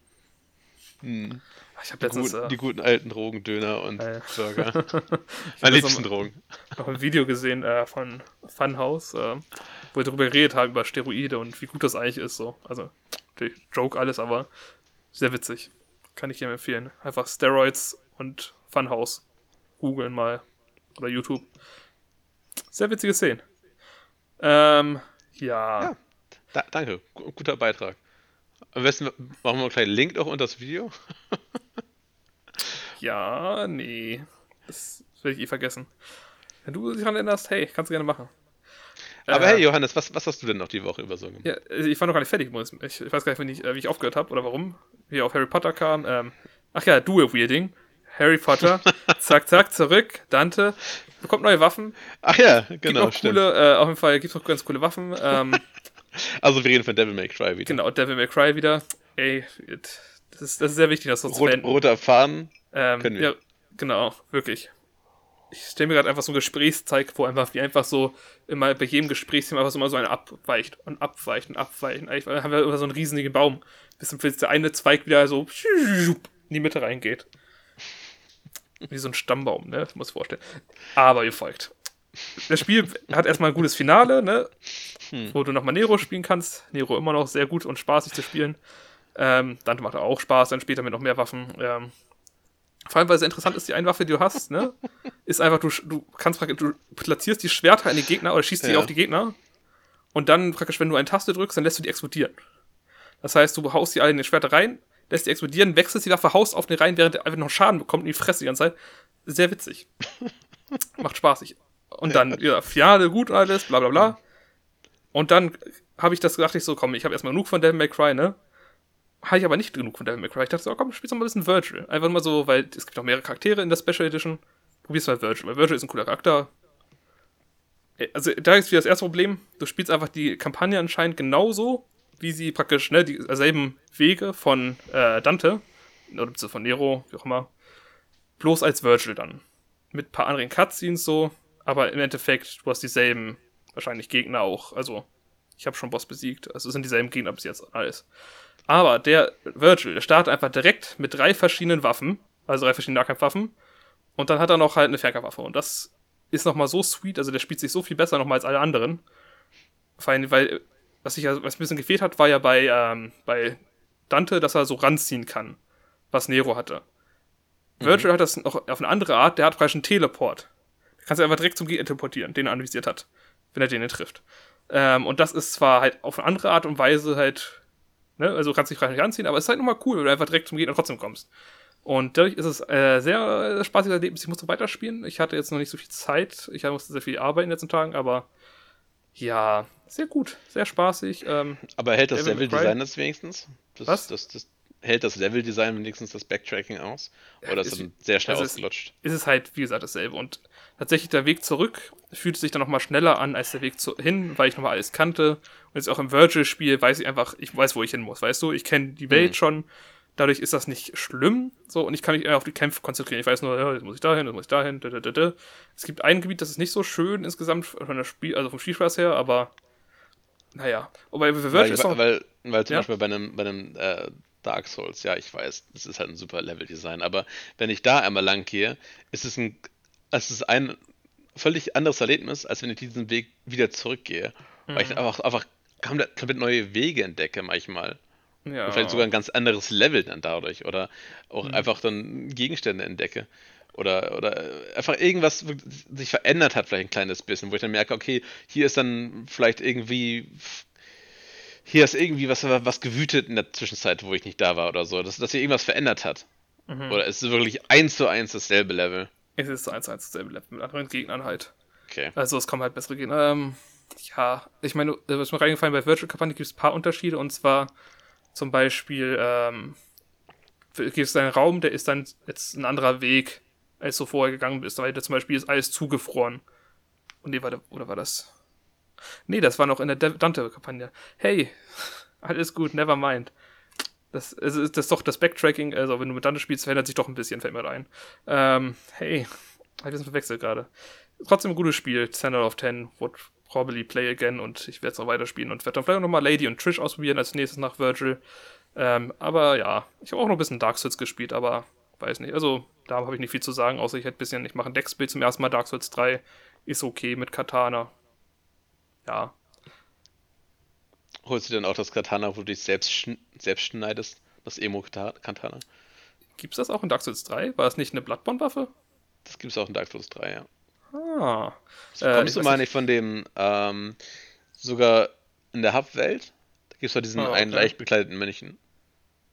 Speaker 1: Hm.
Speaker 2: Ich habe letztens
Speaker 1: Gut,
Speaker 2: äh,
Speaker 1: die guten alten Drogen, Döner und
Speaker 2: äh,
Speaker 1: Burger. (laughs)
Speaker 2: ich
Speaker 1: Meine liebsten
Speaker 2: noch,
Speaker 1: Drogen.
Speaker 2: noch ein Video gesehen äh, von Funhouse, äh, wo wir darüber geredet haben, über Steroide und wie gut das eigentlich ist. So. Also, natürlich Joke alles, aber sehr witzig. Kann ich jedem empfehlen. Einfach Steroids und Funhouse. Googeln mal. Oder YouTube. Sehr witzige Szenen. Ähm, ja.
Speaker 1: Ja. Da, danke, Gu- guter Beitrag. Am besten machen wir einen kleinen Link noch unter das Video. (laughs)
Speaker 2: Ja, nee. Das werde ich eh vergessen. Wenn du dich daran erinnerst, hey, kannst du gerne machen.
Speaker 1: Aber
Speaker 2: Äh,
Speaker 1: hey, Johannes, was, was hast du denn noch die Woche übersungen?
Speaker 2: Ja, also ich war noch gar nicht fertig. Ich, ich weiß gar nicht, äh, wie ich aufgehört habe oder warum. Wie auf Harry Potter kam. Ähm, ach ja, Dual Wielding. Harry Potter. (laughs) zack, zack, zurück. Dante. Bekommt neue Waffen.
Speaker 1: Ach ja,
Speaker 2: Gibt
Speaker 1: genau,
Speaker 2: noch
Speaker 1: stimmt.
Speaker 2: coole, äh, auf jeden Fall gibt es noch ganz coole Waffen. Ähm, (laughs) (laughs)
Speaker 1: Also wir reden von Devil May Cry wieder.
Speaker 2: genau, Devil May Cry wieder. Ey, das ist, das ist sehr wichtig, das so zu
Speaker 1: Rot, roter Faden.
Speaker 2: Ähm,
Speaker 1: Können wir.
Speaker 2: Ja, genau, wirklich. Ich stelle mir gerade einfach so ein Gesprächszeig vor, einfach wie einfach so immer bei jedem Gesprächsthema einfach so immer so eine abweicht und abweicht und abweicht. Eigentlich haben wir immer so einen riesigen Baum, bis der eine Zweig wieder so in die Mitte reingeht. Wie so ein Stammbaum, ne? Muss vorstellen. Aber ihr folgt. Das Spiel hat erstmal ein gutes Finale, ne? Wo du nochmal Nero spielen kannst. Nero immer noch sehr gut und spaßig zu spielen. Ähm, Dante macht auch Spaß, dann später mit noch mehr Waffen. Ähm, vor allem, weil es sehr interessant ist, die eine Waffe, die du hast, ne? (laughs) Ist einfach, du, du kannst praktisch, du platzierst die Schwerter in die Gegner oder schießt die
Speaker 1: Ja.
Speaker 2: auf die Gegner. Und dann praktisch, wenn du eine Taste drückst, dann lässt du die explodieren. Das heißt, du haust die alle in die Schwerter rein, lässt die explodieren, wechselst die Waffe, haust auf den rein, während der einfach noch Schaden bekommt und die Fresse die ganze Zeit. Sehr witzig. (laughs) Macht spaßig. Und dann, ja, Finale, gut alles, bla bla bla. Und dann habe ich das gedacht, ich so, komm, ich habe erstmal genug von Devil May Cry, ne? Habe ich aber nicht genug von Devil May Cry. Ich dachte so, komm, spielst doch mal ein bisschen Virgil. Einfach mal so, weil es gibt noch mehrere Charaktere in der Special Edition. Probier's mal Virgil, weil Virgil ist ein cooler Charakter. Äh, Also, da ist wieder das erste Problem. Du spielst einfach die Kampagne anscheinend genauso, wie sie praktisch, ne, dieselben Wege von äh, Dante, oder von Nero, wie auch immer, bloß als Virgil dann. Mit ein paar anderen Cutscenes so, aber im Endeffekt, du hast dieselben, wahrscheinlich Gegner auch. Also, ich habe schon Boss besiegt, also es sind dieselben Gegner bis jetzt alles. Aber der Virgil, der startet einfach direkt mit drei verschiedenen Waffen, also drei verschiedene Nahkampfwaffen, und dann hat er noch halt eine Fernkampfwaffe. Und das ist nochmal so sweet, also der spielt sich so viel besser nochmal als alle anderen. Vor allem, weil, was ich ja, was ein bisschen gefehlt hat, war ja bei, ähm, bei Dante, dass er so ranziehen kann, was Nero hatte. Virgil hat das noch auf eine andere Art, der hat praktisch einen Teleport. Kannst du einfach direkt zum Gegner teleportieren, den er anvisiert hat, wenn er den nicht trifft. Ähm, und das ist zwar halt auf eine andere Art und Weise halt, ne, also du kannst dich nicht ranziehen, aber es ist halt nochmal cool, wenn du einfach direkt zum Gegner trotzdem kommst. Und dadurch ist es äh, sehr äh, spaßiges Erlebnis. Ich musste weiterspielen. Ich hatte jetzt noch nicht so viel Zeit. Ich musste sehr viel arbeiten in den letzten Tagen, aber ja, sehr gut, sehr spaßig. Ähm,
Speaker 1: Aber hält das Level-Design das wenigstens? Das,
Speaker 2: Was?
Speaker 1: Das, das, hält das Level-Design wenigstens das Backtracking aus? Oder ist
Speaker 2: ist-
Speaker 1: dann sehr schnell
Speaker 2: also es-
Speaker 1: ausgelutscht?
Speaker 2: ist es halt, wie gesagt, dasselbe. Und tatsächlich der Weg zurück fühlt sich dann nochmal schneller an als der Weg zu, hin, weil ich nochmal alles kannte. Und jetzt auch im Virtual-Spiel weiß ich einfach, ich weiß, wo ich hin muss, weißt du? Ich kenne die Welt
Speaker 1: Mhm.
Speaker 2: schon. Dadurch ist das nicht schlimm. So, und ich kann mich eher auf die Kämpfe konzentrieren. Ich weiß nur, ja, jetzt muss ich dahin, jetzt muss ich dahin. Da, da, da, da. Es gibt ein Gebiet, das ist nicht so schön insgesamt von der Spiel, also vom Spielspaß her, aber naja. Wobei Virtual
Speaker 1: Weil,
Speaker 2: ist noch,
Speaker 1: weil, weil zum
Speaker 2: Ja?
Speaker 1: Beispiel bei einem, bei einem äh, Dark Souls, ja, ich weiß, das ist halt ein super Level-Design, aber wenn ich da einmal lang gehe, ist es ein, es ist ein völlig anderes Erlebnis, als wenn ich diesen Weg wieder zurückgehe. Weil ich
Speaker 2: Mhm.
Speaker 1: einfach, einfach komplett, komplett neue Wege entdecke manchmal.
Speaker 2: ja.
Speaker 1: Und vielleicht sogar ein ganz anderes Level dann dadurch. Oder auch
Speaker 2: Mhm.
Speaker 1: einfach dann Gegenstände entdecke. Oder, oder einfach irgendwas sich verändert hat, vielleicht ein kleines bisschen, wo ich dann merke, okay, hier ist dann vielleicht irgendwie. Hier ist irgendwie was, was gewütet in der Zwischenzeit, wo ich nicht da war oder so. Dass, dass sich irgendwas verändert hat.
Speaker 2: Mhm.
Speaker 1: Oder ist es wirklich eins zu eins dasselbe Level?
Speaker 2: Es ist 1 1 dasselbe Level mit anderen Gegnern halt.
Speaker 1: Okay.
Speaker 2: Also es kommen halt bessere Gegner. Ähm, ja, ich meine, äh, was mir reingefallen bei Virtual Kampagne gibt es ein paar Unterschiede und zwar zum Beispiel ähm, gibt es einen Raum, der ist dann jetzt ein anderer Weg, als du vorher gegangen bist, weil da zum Beispiel ist alles zugefroren. Und nee, warte, oder war das? Nee, das war noch in der Dante-Kampagne. Hey, (laughs) alles gut, never mind. Das, also ist das doch das Backtracking, also wenn du mit Dante spielst, verändert sich doch ein bisschen, fällt mir da ein. Ähm, hey, hab ich bisschen verwechselt gerade. Trotzdem ein gutes Spiel, 10 out of 10, would probably play again und ich werde es auch weiterspielen und werde dann vielleicht auch nochmal Lady und Trish ausprobieren als nächstes nach Virgil. Ähm, aber ja, ich habe auch noch ein bisschen Dark Souls gespielt, aber weiß nicht. Also, da habe ich nicht viel zu sagen, außer ich hätte ein bisschen, ich mache ein Deckspiel zum ersten Mal Dark Souls 3. Ist okay mit Katana. Ja.
Speaker 1: Holst du denn auch das Katana, wo du dich selbst, schn selbst schneidest? Das Emo-Katana?
Speaker 2: Gibt's das auch in Dark Souls 3? War das nicht eine Bloodborne-Waffe?
Speaker 1: Das gibt's auch in Dark Souls 3, ja.
Speaker 2: Ah.
Speaker 1: So, kommst äh, du mal nicht von dem, ähm, sogar in der Hub-Welt? Da gibt's doch diesen ah, okay. einen leicht bekleideten Mönchen.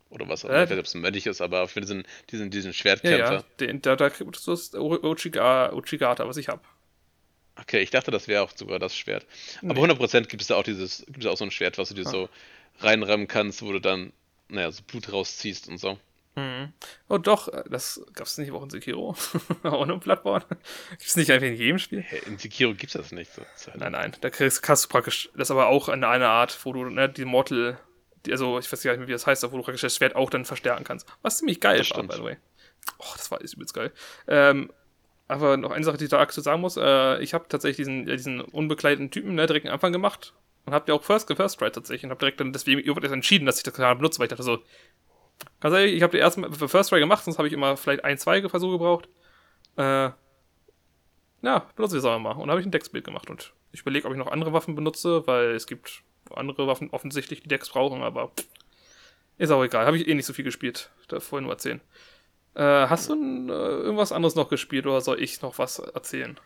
Speaker 1: Oder was auch immer. Äh, ich weiß nicht, ob es ein Mönch ist, aber für diesen, diesen, diesen Schwertkämpfer. Ja, ja.
Speaker 2: Den, da, da gibt es das Uchigata, was ich hab.
Speaker 1: Okay, ich dachte, das wäre auch sogar das Schwert. Nee. Aber 100% gibt es da auch dieses, gibt es auch so ein Schwert, was du dir ah. so reinrammen kannst, wo du dann, naja, so Blut rausziehst und so.
Speaker 2: Mhm. Oh doch, das gab es nicht auch in Sekiro. (laughs) Ohne Bloodborne. (laughs) Gibt es nicht einfach in jedem Spiel?
Speaker 1: In Sekiro gibt es das nicht so.
Speaker 2: Nein, nein, da kriegst, kannst du praktisch, das ist aber auch eine, eine Art, wo du ne, die Mortal, die, also ich weiß gar nicht mehr, wie das heißt, wo du praktisch das Schwert auch dann verstärken kannst. Was ziemlich geil
Speaker 1: das war, by the way.
Speaker 2: Oh, das war ist übelst geil. Ähm, aber noch eine Sache, die ich da aktuell sagen muss, äh, ich habe tatsächlich diesen, ja, diesen unbekleideten Typen ne, direkt am Anfang gemacht und habe ja auch First, First Try tatsächlich und habe direkt dann deswegen erst entschieden, dass ich das gerade benutze, weil ich dachte so, ganz ehrlich, ich habe die ersten für First Try gemacht, sonst habe ich immer vielleicht ein, zwei Versuche gebraucht. Äh, ja, benutze ich es auch mal. Und habe ich ein Decksbild gemacht und ich überlege, ob ich noch andere Waffen benutze, weil es gibt andere Waffen offensichtlich, die Decks brauchen, aber ist auch egal. Habe ich eh nicht so viel gespielt. Da vorhin nur erzählen. Äh, hast du äh, irgendwas anderes noch gespielt oder soll ich noch was erzählen?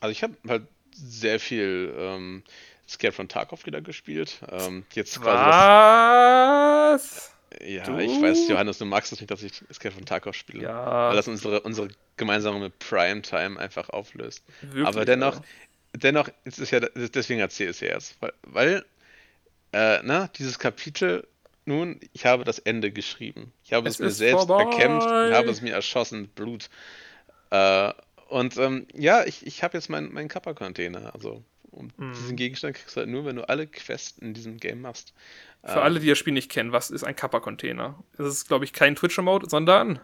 Speaker 1: Also ich habe halt sehr viel ähm, Scared from Tarkov wieder gespielt. Ähm, jetzt
Speaker 2: quasi was?
Speaker 1: Ja, du? ich weiß, Johannes, du magst es nicht, dass ich Scared from Tarkov spiele.
Speaker 2: Ja.
Speaker 1: Weil das unsere, unsere gemeinsame Primetime einfach auflöst. Wirklich, Aber dennoch, ja. dennoch ist es ja, deswegen erzähle ich es jetzt. Weil, weil äh, na, dieses Kapitel nun, ich habe das Ende geschrieben. Ich habe es, es mir selbst vorbei. erkämpft und habe es mir erschossen mit Blut. Äh, und ähm, ja, ich, ich habe jetzt meinen mein Kappa-Container. Also, um hm. diesen Gegenstand kriegst du halt nur, wenn du alle Quests in diesem Game machst.
Speaker 2: Für äh, alle, die das Spiel nicht kennen, was ist ein Kappa-Container? Das ist, glaube ich, kein Twitcher-Mode, sondern.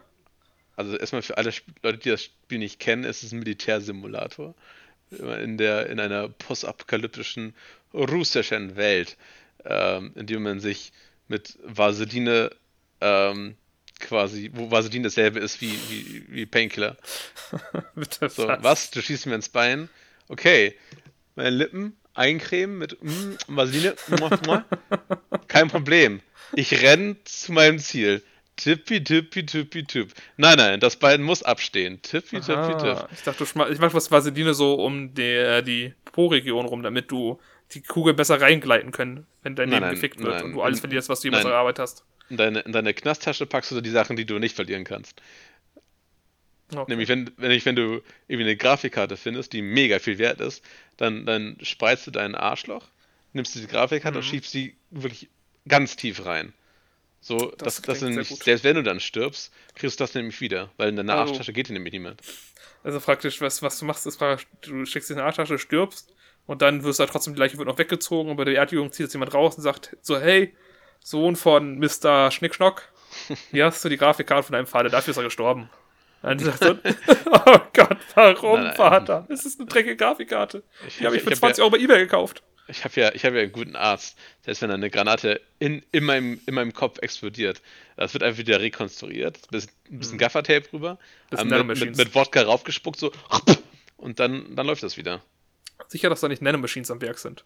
Speaker 1: Also, erstmal für alle Leute, die das Spiel nicht kennen, ist es ein Militärsimulator. In, der, in einer postapokalyptischen russischen Welt, ähm, in dem man sich mit Vaseline ähm, quasi, wo Vaseline dasselbe ist wie, wie, wie Painkiller. (laughs) so, was? Du schießt mir ins Bein? Okay. Meine Lippen eincremen mit mm, Vaseline. Kein Problem. Ich renne zu meinem Ziel. Tippi, tippi, tippi, tipp. Nein, nein, das Bein muss abstehen. Tippi, tippi, tipp.
Speaker 2: Ich dachte, ich mach was Vaseline so um die, die Po-Region rum, damit du die Kugel besser reingleiten können, wenn dein Leben gefickt wird nein, und du alles verlierst, was du jemals erarbeitet hast.
Speaker 1: In deine, in deine Knasttasche packst du die Sachen, die du nicht verlieren kannst. Okay. Nämlich, wenn, wenn, ich, wenn du irgendwie eine Grafikkarte findest, die mega viel wert ist, dann, dann spreizst du dein Arschloch, nimmst diese Grafikkarte mhm. und schiebst sie wirklich ganz tief rein. So, das, dass, dass nämlich, selbst wenn du dann stirbst, kriegst du das nämlich wieder, weil in deiner also, Arschtasche geht dir nämlich niemand.
Speaker 2: Also praktisch, was, was du machst, ist praktisch, du schickst dir eine Arschtasche, stirbst, und dann wirst du halt trotzdem, die Leiche wird noch weggezogen und bei der Beerdigung zieht jetzt jemand raus und sagt so, hey, Sohn von Mr. Schnickschnock, (laughs) hier hast du die Grafikkarte von deinem Vater, dafür ist er gestorben. Dann sagt (laughs) so, (laughs) oh Gott, warum, nein. Vater? Das ist eine dreckige Grafikkarte. Die habe ich für ich 20 ja, Euro bei Ebay gekauft.
Speaker 1: Ich habe ja, ich hab ja einen guten Arzt. Selbst wenn eine Granate in, in, meinem, in meinem Kopf explodiert, das wird einfach wieder rekonstruiert. Ein bisschen, ein bisschen mhm. Gaffertape rüber, ähm, mit, mit, mit Wodka raufgespuckt, so, und dann, dann läuft das wieder.
Speaker 2: Sicher, dass da nicht Nanomachines am Werk sind.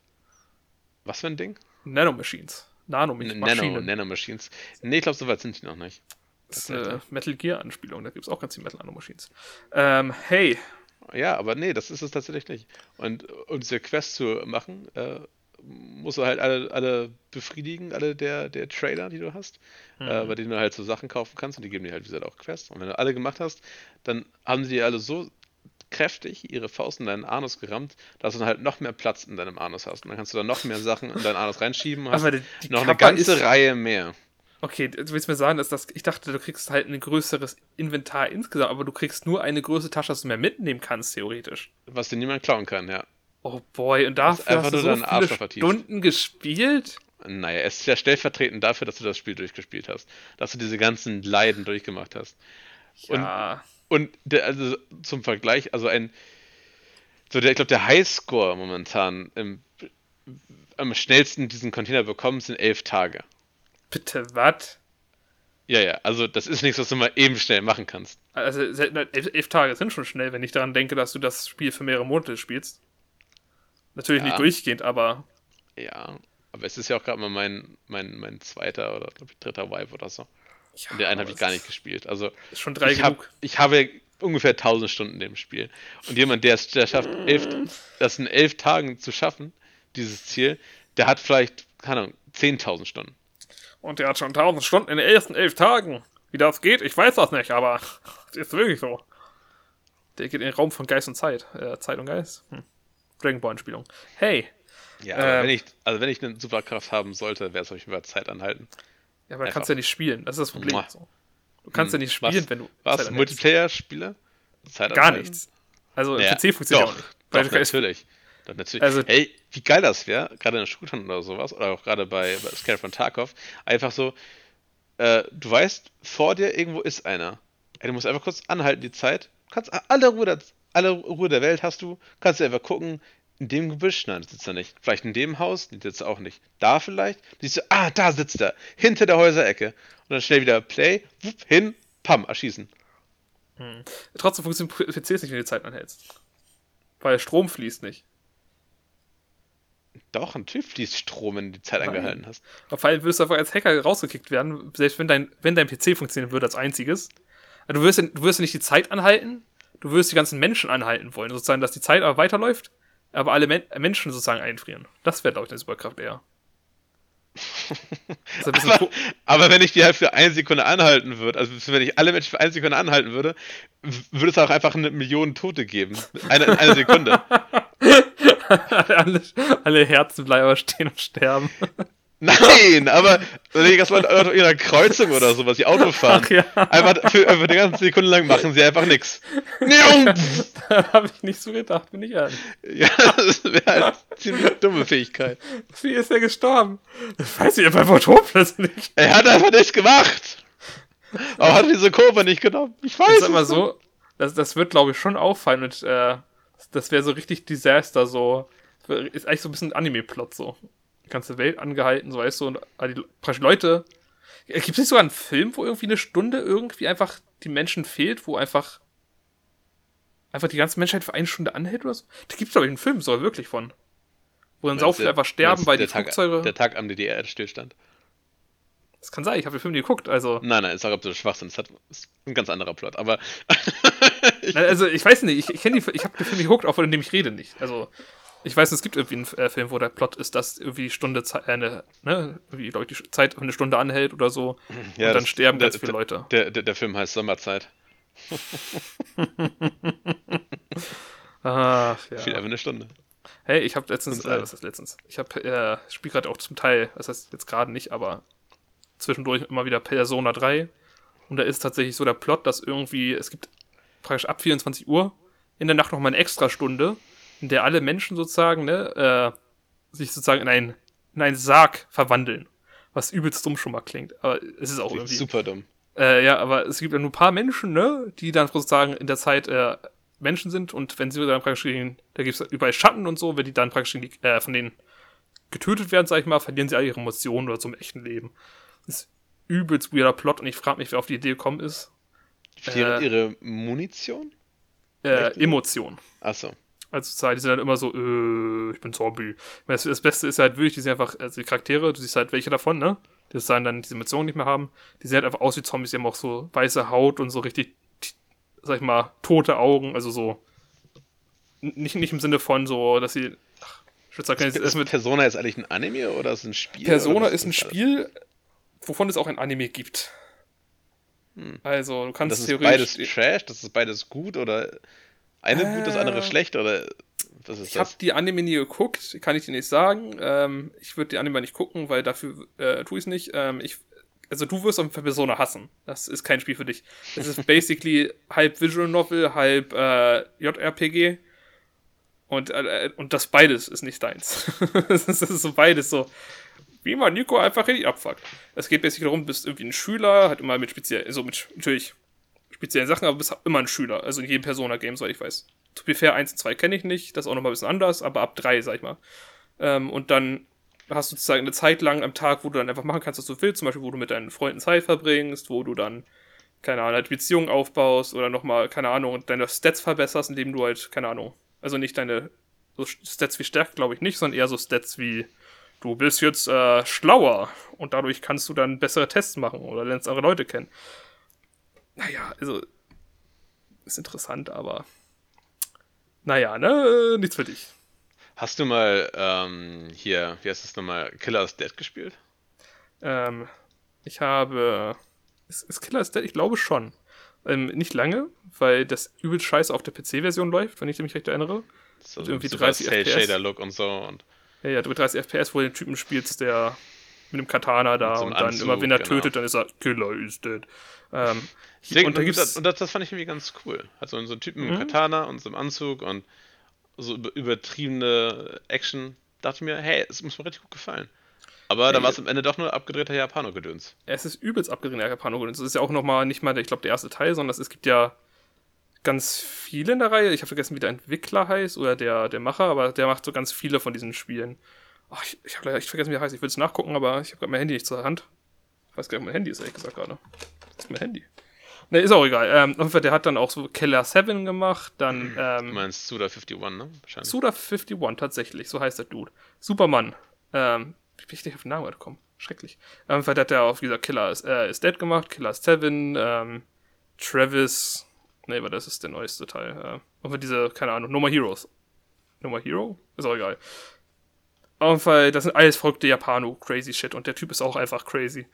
Speaker 1: Was für ein Ding?
Speaker 2: Nanomachines. Nanomachines.
Speaker 1: Nano, Nanomachines. Nee, ich glaube, so weit sind die noch nicht.
Speaker 2: Das ist eine Metal Gear-Anspielung, da gibt es auch ganz viele Metal Nanomachines. Ähm, hey.
Speaker 1: Ja, aber nee, das ist es tatsächlich nicht. Und um diese Quest zu machen, äh, musst du halt alle, alle befriedigen, alle der, der Trailer, die du hast, mhm. äh, bei denen du halt so Sachen kaufen kannst und die geben dir halt, wie gesagt, auch Quests. Und wenn du alle gemacht hast, dann haben sie dir alle so kräftig ihre Faust in deinen Anus gerammt, dass du dann halt noch mehr Platz in deinem Anus hast. Und dann kannst du dann noch mehr Sachen in deinen Anus reinschieben. Hast die, die noch Kappa eine ganze ist... Reihe mehr.
Speaker 2: Okay, du willst mir sagen, dass das, ich dachte, du kriegst halt ein größeres Inventar insgesamt, aber du kriegst nur eine größere Tasche, dass du mehr mitnehmen kannst, theoretisch.
Speaker 1: Was dir niemand klauen kann, ja.
Speaker 2: Oh boy, und dafür hast du so viele Stunden gespielt?
Speaker 1: Naja, es ist ja stellvertretend dafür, dass du das Spiel durchgespielt hast. Dass du diese ganzen Leiden durchgemacht hast.
Speaker 2: Ja.
Speaker 1: Und und der, also zum Vergleich, also ein, so der, ich glaube, der Highscore momentan im, am schnellsten diesen Container bekommen sind elf Tage.
Speaker 2: Bitte, was?
Speaker 1: Ja, ja, also das ist nichts, was du mal eben schnell machen kannst.
Speaker 2: Also elf, elf Tage sind schon schnell, wenn ich daran denke, dass du das Spiel für mehrere Monate spielst. Natürlich
Speaker 1: Ja.
Speaker 2: nicht durchgehend, aber
Speaker 1: Ja, aber es ist ja auch gerade mal mein, mein, mein zweiter oder glaub ich, dritter Vive oder so.
Speaker 2: Ja,
Speaker 1: Und den einen habe ich gar nicht gespielt. Also
Speaker 2: Ist schon drei
Speaker 1: ich, hab,
Speaker 2: genug.
Speaker 1: ich habe ungefähr 1000 Stunden in dem Spiel. Und jemand, der es der schafft, elf, das in elf Tagen zu schaffen, dieses Ziel, der hat vielleicht, keine Ahnung, 10.000 Stunden.
Speaker 2: Und der hat schon 1000 Stunden in den ersten elf Tagen. Wie das geht, ich weiß das nicht, aber (laughs) es ist wirklich so. Der geht in den Raum von Geist und Zeit. Äh, Zeit und Geist. Hm. Dragon Ball Anspielung. Hey,
Speaker 1: Ja,
Speaker 2: Ähm.
Speaker 1: wenn ich, also wenn ich eine Superkraft haben sollte, wäre es auf jeden Fall Zeit anhalten.
Speaker 2: Ja, aber
Speaker 1: Einfach.
Speaker 2: kannst ja nicht spielen. Das ist das Problem. So. Du kannst ja nicht spielen,
Speaker 1: Was,
Speaker 2: wenn du
Speaker 1: was. Multiplayer-Spiele?
Speaker 2: Gar nichts. Also
Speaker 1: Ja,
Speaker 2: im PC funktioniert
Speaker 1: doch,
Speaker 2: auch nicht.
Speaker 1: Doch, natürlich. Doch, natürlich.
Speaker 2: Also-
Speaker 1: Ey, wie geil das wäre, gerade in Shootern oder sowas, oder auch gerade bei, bei Scare von Tarkov, einfach so, äh, du weißt, vor dir irgendwo ist einer. Ey, du musst einfach kurz anhalten, die Zeit. Du kannst alle Ruhe, der, alle Ruhe der Welt hast du, kannst du einfach gucken, in dem Gebüsch, nein, das sitzt er nicht. Vielleicht in dem Haus, den sitzt er auch nicht. Da vielleicht, siehst du, ah, da sitzt er, hinter der Häuserecke. Und dann schnell wieder Play, wupp, hin, pam, erschießen.
Speaker 2: Trotzdem funktionieren PCs nicht, wenn du die Zeit anhältst. Weil Strom fließt nicht.
Speaker 1: Doch, natürlich fließt Strom, wenn du die Zeit
Speaker 2: Nein.
Speaker 1: angehalten hast.
Speaker 2: Auf jeden Fall würdest du einfach als Hacker rausgekickt werden, selbst wenn dein, wenn dein PC funktionieren würde als einziges. Also du wirst, du wirst nicht die Zeit anhalten, du wirst die ganzen Menschen anhalten wollen, sozusagen, dass die Zeit aber weiterläuft, aber alle Men Menschen sozusagen einfrieren. Das wäre, glaube ich, eine Superkraft eher. (laughs)
Speaker 1: Aber, aber wenn ich die halt für eine Sekunde anhalten würde, also wenn ich alle Menschen für eine Sekunde anhalten würde, würde es auch einfach eine Million Tote geben. Eine, in einer Sekunde. (laughs) (laughs)
Speaker 2: alle, alle Herzen bleiben aber stehen und sterben.
Speaker 1: Nein, aber erst mal auf ihrer Kreuzung oder sowas, die Auto fahren.
Speaker 2: Ach ja,
Speaker 1: Einfach für, für eine ganze Sekunde lang machen sie einfach nichts. (laughs)
Speaker 2: da habe ich nicht so gedacht, bin ich ehrlich.
Speaker 1: Ja, das wäre halt eine ziemlich dumme Fähigkeit.
Speaker 2: Wie ist er gestorben? Das weiß ich einfach tot plötzlich.
Speaker 1: Er hat einfach nichts gemacht. Aber hat diese Kurve nicht genommen. Ich weiß
Speaker 2: sag mal
Speaker 1: es
Speaker 2: so, das, das wird, glaube ich, schon auffallen und äh, das wäre so richtig Desaster, so. Das Ist eigentlich so ein bisschen Anime-Plot, so. Die ganze Welt angehalten, so weißt du, und all die praktisch Leute. Gibt es nicht sogar einen Film, wo irgendwie eine Stunde irgendwie einfach die Menschen fehlt, wo einfach. einfach die ganze Menschheit für eine Stunde anhält oder so? Da gibt es, glaube ich, einen Film, sogar wirklich von. Wo dann sau
Speaker 1: Meinst
Speaker 2: viele
Speaker 1: du-
Speaker 2: einfach sterben, weil die
Speaker 1: der
Speaker 2: Flugzeuge.
Speaker 1: Tag, der Tag am DDR-Stillstand.
Speaker 2: das kann sein, ich habe den Film nie geguckt, also.
Speaker 1: Nein, nein, ist auch absolut Schwachsinn. Das hat, ist ein ganz anderer Plot. Aber
Speaker 2: Nein, Also, ich weiß nicht, ich, ich kenne die, ich habe den Film nicht geguckt, auch von dem ich rede nicht. Also, ich weiß, es gibt irgendwie einen äh, Film, wo der Plot ist, dass irgendwie die Stunde Zeit, äh, eine, ne, irgendwie, glaub ich, die Zeit eine Stunde anhält oder so.
Speaker 1: Ja,
Speaker 2: und dann sterben
Speaker 1: der-
Speaker 2: ganz viele Leute.
Speaker 1: der, der, der Film heißt Sommerzeit. (laughs)
Speaker 2: Ach,
Speaker 1: Viel
Speaker 2: ja.
Speaker 1: einfach eine Stunde.
Speaker 2: Hey, ich habe letztens, äh, was ist letztens? Ich habe, äh, spiele gerade auch zum Teil, das heißt jetzt gerade nicht, aber zwischendurch immer wieder Persona 3. Und da ist tatsächlich so der Plot, dass irgendwie, es gibt praktisch ab 24 Uhr in der Nacht noch mal eine Extrastunde, in der alle Menschen sozusagen, ne, äh, sich sozusagen in einen, in einen Sarg verwandeln. Was übelst dumm schon mal klingt. Aber es ist auch
Speaker 1: Klingt
Speaker 2: irgendwie.
Speaker 1: super dumm.
Speaker 2: Äh, ja, aber es gibt ja nur ein paar Menschen, ne, die dann sozusagen in der Zeit äh, Menschen sind und wenn sie dann praktisch gegen, da gibt es überall Schatten und so, wenn die dann praktisch gegen äh, von denen getötet werden, sag ich mal, verlieren sie all ihre Emotionen oder so im echten Leben. Das ist übelst weirder Plot und ich frage mich, wer auf die Idee gekommen ist.
Speaker 1: Verlieren
Speaker 2: Äh,
Speaker 1: ihre Munition?
Speaker 2: Äh,
Speaker 1: Echt?
Speaker 2: Emotionen.
Speaker 1: Achso.
Speaker 2: Also Zeit, die sind dann immer so, äh, ich bin Zombie. Das, das Beste ist halt wirklich, die sind einfach, also die Charaktere, du siehst halt welche davon, ne? Die dann dann diese Emotionen nicht mehr haben. Die sehen halt einfach aus wie Zombies, die haben auch so weiße Haut und so richtig, sag ich mal, tote Augen, also so. Nicht, nicht im Sinne von so, dass sie. Ach, ich würde sagen,
Speaker 1: Ist,
Speaker 2: das mit
Speaker 1: Persona jetzt eigentlich ein Anime oder ist es ein Spiel?
Speaker 2: Persona ist ein
Speaker 1: das?
Speaker 2: Spiel, wovon es auch ein Anime gibt. Also, du kannst
Speaker 1: Das ist
Speaker 2: theoretisch.
Speaker 1: beides Trash, das ist beides gut oder eine gut, das andere
Speaker 2: Äh,
Speaker 1: schlecht oder was ist
Speaker 2: Ich habe
Speaker 1: das?
Speaker 2: die Anime nie geguckt, kann ich dir nicht sagen. Ähm, ich würde die Anime nicht gucken, weil dafür äh, tue ich es nicht. Ähm, ich, also du wirst auf Persona hassen. Das ist kein Spiel für dich. Das ist (laughs) basically halb Visual Novel, halb äh, JRPG. Und, äh, und das beides ist nicht deins. (laughs) das, ist, so beides so. Wie man Nico einfach richtig abfuckt. Es geht basically darum, du bist irgendwie ein Schüler, hat immer mit speziell, so mit natürlich speziellen Sachen, aber bist immer ein Schüler. Also in jedem Persona-Game, soweit ich weiß. To be fair, 1 und 2 kenne ich nicht, das ist auch nochmal ein bisschen anders, aber ab 3, sag ich mal. Ähm, und dann hast du sozusagen eine Zeit lang am Tag, wo du dann einfach machen kannst, was du willst, zum Beispiel, wo du mit deinen Freunden Zeit verbringst, wo du dann, keine Ahnung, halt Beziehungen aufbaust oder nochmal, keine Ahnung, deine Stats verbesserst, indem du halt, keine Ahnung, also nicht deine so Stats wie Stärke, glaube ich nicht, sondern eher so Stats wie du bist jetzt äh, schlauer und dadurch kannst du dann bessere Tests machen oder lernst andere Leute kennen. Naja, also ist interessant, aber naja, ne, nichts für dich.
Speaker 1: Hast du mal ähm, hier, wie heißt das nochmal, Killer's Dead gespielt?
Speaker 2: Ähm, ich habe. Ist, ist Killer's Dead? Ich glaube schon. Ähm, nicht lange, weil das übel scheiße auf der PC-Version läuft, wenn ich mich recht erinnere.
Speaker 1: So, mit irgendwie 30 FPS. Shader-Look und so. Und
Speaker 2: ja, ja, du mit 30 FPS, wo du den Typen spielst, der mit dem Katana da so und dann Anzug, immer, wenn er genau. tötet, dann ist er Killer is dead. Ähm, (laughs)
Speaker 1: Deswegen, und, da gibt's, und das, das, fand ich irgendwie ganz cool. Also so ein Typen mit mhm. Katana und so einem Anzug und so übertriebene Action. Dachte mir, hey, es muss mir richtig gut gefallen. Aber da war es am Ende doch nur abgedrehter Japano-Gedöns.
Speaker 2: Es ist übelst abgedrehter Japano-Gedöns. Das ist ja auch nochmal nicht mal, ich glaube, der erste Teil, sondern es gibt ja ganz viele in der Reihe. Ich habe vergessen, wie der Entwickler heißt oder der, der Macher, aber der macht so ganz viele von diesen Spielen. Oh, ich ich habe leider echt vergessen, wie er heißt. Ich will es nachgucken, aber ich habe gerade mein Handy nicht zur Hand. Ich weiß gar nicht, mein Handy ist ehrlich gesagt gerade. (laughs) Das ist mein Handy. Ne, ist auch egal. Ähm, der hat dann auch so Killer 7 gemacht, dann. Ähm,
Speaker 1: du meinst Suda 51, ne?
Speaker 2: Wahrscheinlich. Suda 51, tatsächlich, so heißt der Dude. Superman. Ähm, wie bin ich nicht auf den Namen gekommen? Schrecklich. Ähm, der hat er auch, wie gesagt, Killer ist, äh, ist Dead gemacht, Killer 7, ähm, Travis. Ne, aber das ist der neueste Teil. Äh, und diese, keine Ahnung, No More Heroes. No More Hero? Ist auch egal. Auf jeden Fall, das sind alles verrückte Japano, crazy shit. Und der Typ ist auch einfach crazy.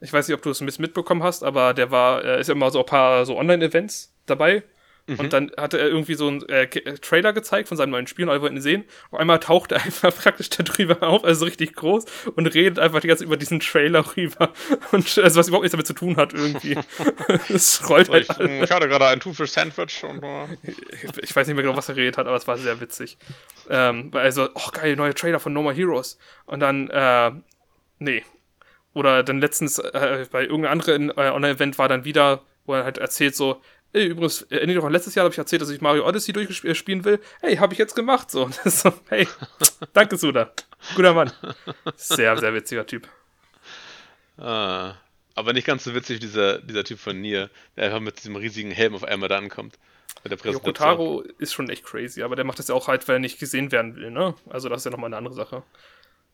Speaker 2: Ich weiß nicht, ob du es mitbekommen hast, aber der war, er ist ja immer so ein paar so Online-Events dabei. Mhm. Und dann hatte er irgendwie so einen äh, Trailer gezeigt von seinem neuen Spiel und alle wollten ihn sehen. Auf einmal taucht er (laughs) einfach praktisch da drüber auf, also richtig groß, und redet einfach die ganze Zeit über diesen Trailer rüber. (laughs) Und also was überhaupt nichts damit zu tun hat irgendwie. (laughs)
Speaker 1: es rollt halt. Ich, ich hatte gerade ein Two-Fish-Sandwich und.
Speaker 2: ich, ich weiß nicht mehr genau, was er redet hat, aber es war sehr witzig. Ähm, also, oh geil, neuer Trailer von No More Heroes. Und dann, äh, nee, oder dann letztens äh, bei irgendeinem anderen äh, Online-Event war dann wieder, wo er halt erzählt so, ey, übrigens, erinnert doch, letztes Jahr habe ich erzählt, dass ich Mario Odyssey durchspielen will. Hey, habe ich jetzt gemacht. So, (laughs) so hey, danke Suda. Guter Mann. Sehr, sehr witziger Typ.
Speaker 1: Ah, aber nicht ganz so witzig dieser, dieser Typ von Nier, der einfach mit diesem riesigen Helm auf einmal da ankommt.
Speaker 2: Der Yokotaro ist schon echt crazy, aber der macht das ja auch halt, weil er nicht gesehen werden will, ne? Also das ist ja nochmal eine andere Sache.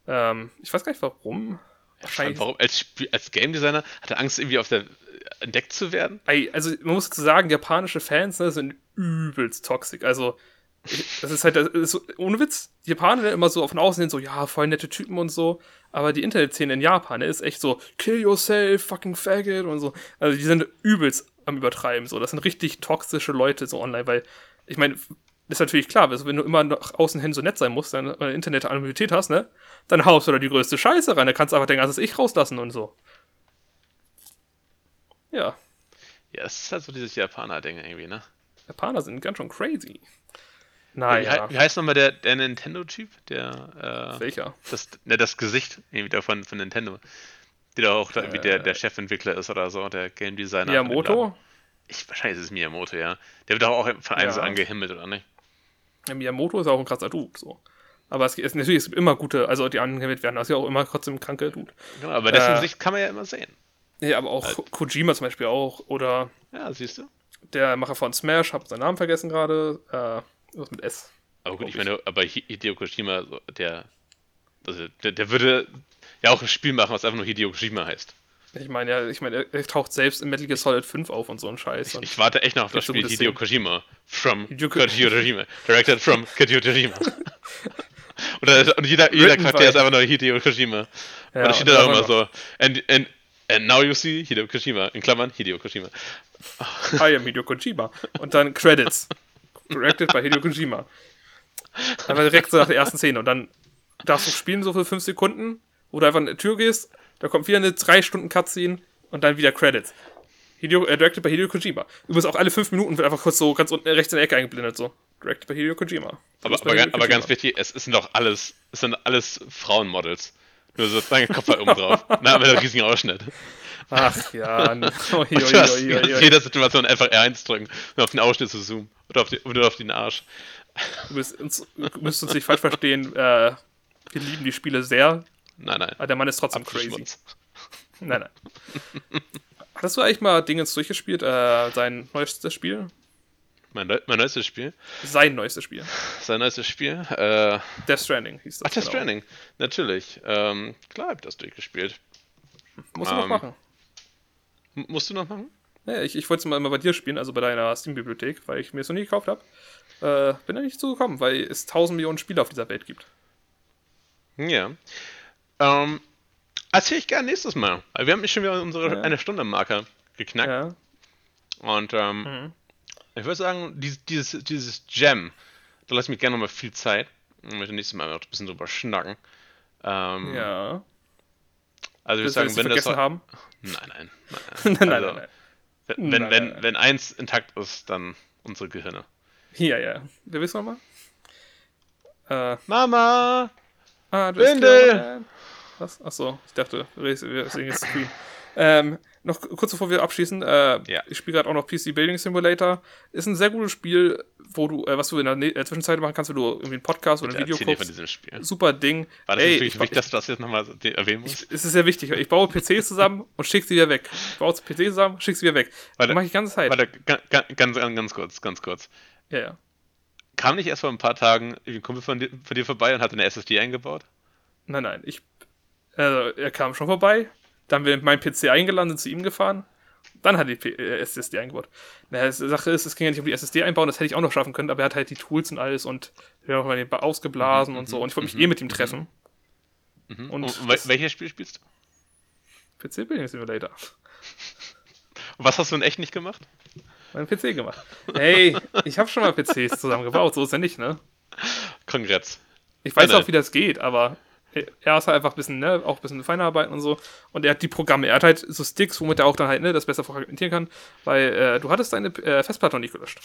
Speaker 2: Ähm, ich weiß gar nicht warum.
Speaker 1: Wahrscheinlich. Warum? Als, als Game Designer hat er Angst, irgendwie auf der entdeckt zu werden?
Speaker 2: Also, man muss sagen, japanische Fans ne, sind übelst toxisch. Also, das ist halt, das ist, ohne Witz, die Japaner ne, immer so von außen hin so, ja, voll nette Typen und so. Aber die Internetszene in Japan ne, ist echt so, kill yourself, fucking faggot und so. Also, die sind übelst am Übertreiben. So, das sind richtig toxische Leute so online, weil, ich meine, ist natürlich klar, also wenn du immer nach außen hin so nett sein musst, dann äh, Internet-Anonymität hast, ne, dann haust du da die größte Scheiße rein, dann kannst du einfach dein ganzes Ich rauslassen und so. Ja.
Speaker 1: Ja, es ist halt so dieses Japaner-Ding irgendwie, ne?
Speaker 2: Japaner sind ganz schön crazy.
Speaker 1: Naja. Wie, wie heißt nochmal der, der Nintendo-Typ? Der,
Speaker 2: äh, Welcher?
Speaker 1: Das, ne, das Gesicht irgendwie davon von Nintendo. Der da auch da irgendwie der, der äh. Chefentwickler ist oder so, der Game Designer.
Speaker 2: Miyamoto?
Speaker 1: Ich, wahrscheinlich ist es Miyamoto, ja. Der wird auch von einem ja. so angehimmelt, oder nicht?
Speaker 2: Ja, Miyamoto ist auch ein krasser Dude, so. Aber es ist natürlich es gibt immer gute, also die angehimmelt werden, das ist ja auch immer trotzdem kranke Dude.
Speaker 1: Ja, aber dessen äh, Sicht kann man ja immer sehen.
Speaker 2: Ja, aber auch also, Kojima zum Beispiel auch, oder.
Speaker 1: Ja, siehst du.
Speaker 2: Der Macher von Smash, hab seinen Namen vergessen gerade. Äh, was mit S.
Speaker 1: Aber gut, ich meine, aber Hideo Kojima, der, also der, der würde ja auch ein Spiel machen, was einfach nur Hideo Kojima heißt.
Speaker 2: Ich meine, ja, ich meine, er taucht selbst in Metal Gear Solid 5 auf und so ein Scheiß.
Speaker 1: Ich, ich warte echt noch auf das Spiel Hideo Kojima. From Hideo Kojima. Directed from (laughs) Hideo Kojima. (laughs) Oder, und jeder, jeder Charakter ist einfach nur Hideo Kojima. Ja, und da steht dann auch immer so. And, and, and now you see Hideo Kojima. In Klammern Hideo Kojima. (laughs)
Speaker 2: I am Hideo Kojima. Und dann Credits. Directed by Hideo Kojima. Einfach direkt so nach der ersten Szene. Und dann darfst du spielen so für 5 Sekunden, wo du einfach in die Tür gehst da kommt wieder eine 3 Stunden Cutscene und dann wieder Credits. Hideo, äh, directed bei Hideo Kojima. Übrigens auch alle 5 Minuten wird einfach kurz so ganz unten rechts in der Ecke eingeblendet, so. Directed bei Hideo Kojima.
Speaker 1: Aber, aber, Hideo aber ganz wichtig, es sind doch alles, es sind alles Frauenmodels. Nur so lange Kopf halt oben drauf. Na, mit einem riesigen Ausschnitt.
Speaker 2: Ach ja, (laughs) oi,
Speaker 1: oi, oi, oi, in jeder Situation einfach R1 drücken und auf den Ausschnitt zu zoomen. Oder auf, die, oder auf den Arsch.
Speaker 2: Du müsst uns, müsst uns nicht falsch verstehen, äh, wir lieben die Spiele sehr,
Speaker 1: Nein, nein.
Speaker 2: Aber der Mann ist trotzdem crazy. (laughs) Nein, nein. Hattest du eigentlich mal Dingens durchgespielt? Äh, sein neuestes Spiel?
Speaker 1: Mein, neu mein neuestes Spiel.
Speaker 2: Sein neuestes Spiel.
Speaker 1: Sein neuestes Spiel. Äh,
Speaker 2: Death Stranding hieß das.
Speaker 1: ach, Death
Speaker 2: genau.
Speaker 1: Stranding. Natürlich. Ähm, klar hab ich das durchgespielt.
Speaker 2: Musst du noch
Speaker 1: Ähm,
Speaker 2: machen.
Speaker 1: Musst du noch machen?
Speaker 2: Ja, ich, ich wollte es mal, mal bei dir spielen, also bei deiner Steam-Bibliothek, weil ich mir es noch nie gekauft habe. Äh, bin da nicht zugekommen, weil es tausend Millionen Spiele auf dieser Welt gibt.
Speaker 1: Ja. Ähm, erzähl ich gerne nächstes Mal. Wir haben schon wieder unsere
Speaker 2: Ja.
Speaker 1: eine Stunde Marke geknackt.
Speaker 2: Ja.
Speaker 1: Und ähm,
Speaker 2: Mhm.
Speaker 1: ich würde sagen, dieses, dieses, dieses Gem, da lasse ich mir gerne noch mal viel Zeit. Und möchte nächstes Mal noch ein bisschen drüber schnacken. Ähm,
Speaker 2: Ja.
Speaker 1: Also ich
Speaker 2: du
Speaker 1: sagen, wenn das.
Speaker 2: haben? (laughs)
Speaker 1: Nein, nein. nein,
Speaker 2: nein,
Speaker 1: Also,
Speaker 2: nein, nein.
Speaker 1: Wenn, wenn,
Speaker 2: Nein,
Speaker 1: wenn,
Speaker 2: nein,
Speaker 1: wenn eins intakt ist, dann unsere Gehirne.
Speaker 2: Ja, ja. Wer willst du nochmal? Äh,
Speaker 1: Mama!
Speaker 2: ah, du
Speaker 1: Windel!
Speaker 2: Was? Achso, ich dachte, wir sehen jetzt Screen. Ähm, noch kurz bevor wir abschließen, äh,
Speaker 1: Ja.
Speaker 2: ich spiele gerade auch noch PC Building Simulator. Ist ein sehr gutes Spiel, wo du, äh, was du in der Ne- Zwischenzeit machen kannst, wenn du irgendwie einen Podcast oder ein Video
Speaker 1: dir von
Speaker 2: guckst.
Speaker 1: diesem Spiel.
Speaker 2: Super Ding.
Speaker 1: War das
Speaker 2: Ey,
Speaker 1: wirklich
Speaker 2: ich,
Speaker 1: wichtig, dass du das jetzt nochmal erwähnen musst?
Speaker 2: es ist sehr wichtig. Ich baue PCs zusammen (laughs) und schicke sie wieder weg. Ich baue PCs zusammen, schicke sie wieder weg.
Speaker 1: Warte,
Speaker 2: das mache ich die ganze Zeit.
Speaker 1: Warte, ga- ga- ganz, ganz, ganz kurz, ganz kurz.
Speaker 2: Ja, ja.
Speaker 1: Kam nicht erst vor ein paar Tagen ein Kumpel von dir, von dir vorbei und hat eine SSD eingebaut?
Speaker 2: Nein, nein. Ich, also, er kam schon vorbei. Dann haben wir meinen PC eingeladen, sind zu ihm gefahren. Dann hat die P äh, SSD eingebaut. Naja, die Sache ist, es ging ja nicht um die SSD einbauen, das hätte ich auch noch schaffen können, aber er hat halt die Tools und alles und wir haben auch mal den ausgeblasen und so. Und ich wollte mich eh mit ihm treffen.
Speaker 1: Mhm.
Speaker 2: Und
Speaker 1: Und, welches Spiel spielst du?
Speaker 2: PC Building Simulator.
Speaker 1: Und was hast du in echt nicht gemacht?
Speaker 2: Mein PC gemacht. Hey, ich habe schon mal PCs zusammengebaut, so ist er nicht, ne?
Speaker 1: Kongrats.
Speaker 2: Ich weiß auch, wie das geht, aber er ist halt einfach ein bisschen, ne, auch ein bisschen Feinarbeiten und so. Und er hat die Programme, er hat halt so Sticks, womit er auch dann halt, ne, das besser fragmentieren kann, weil äh, du hattest deine äh, Festplatte noch nicht gelöscht.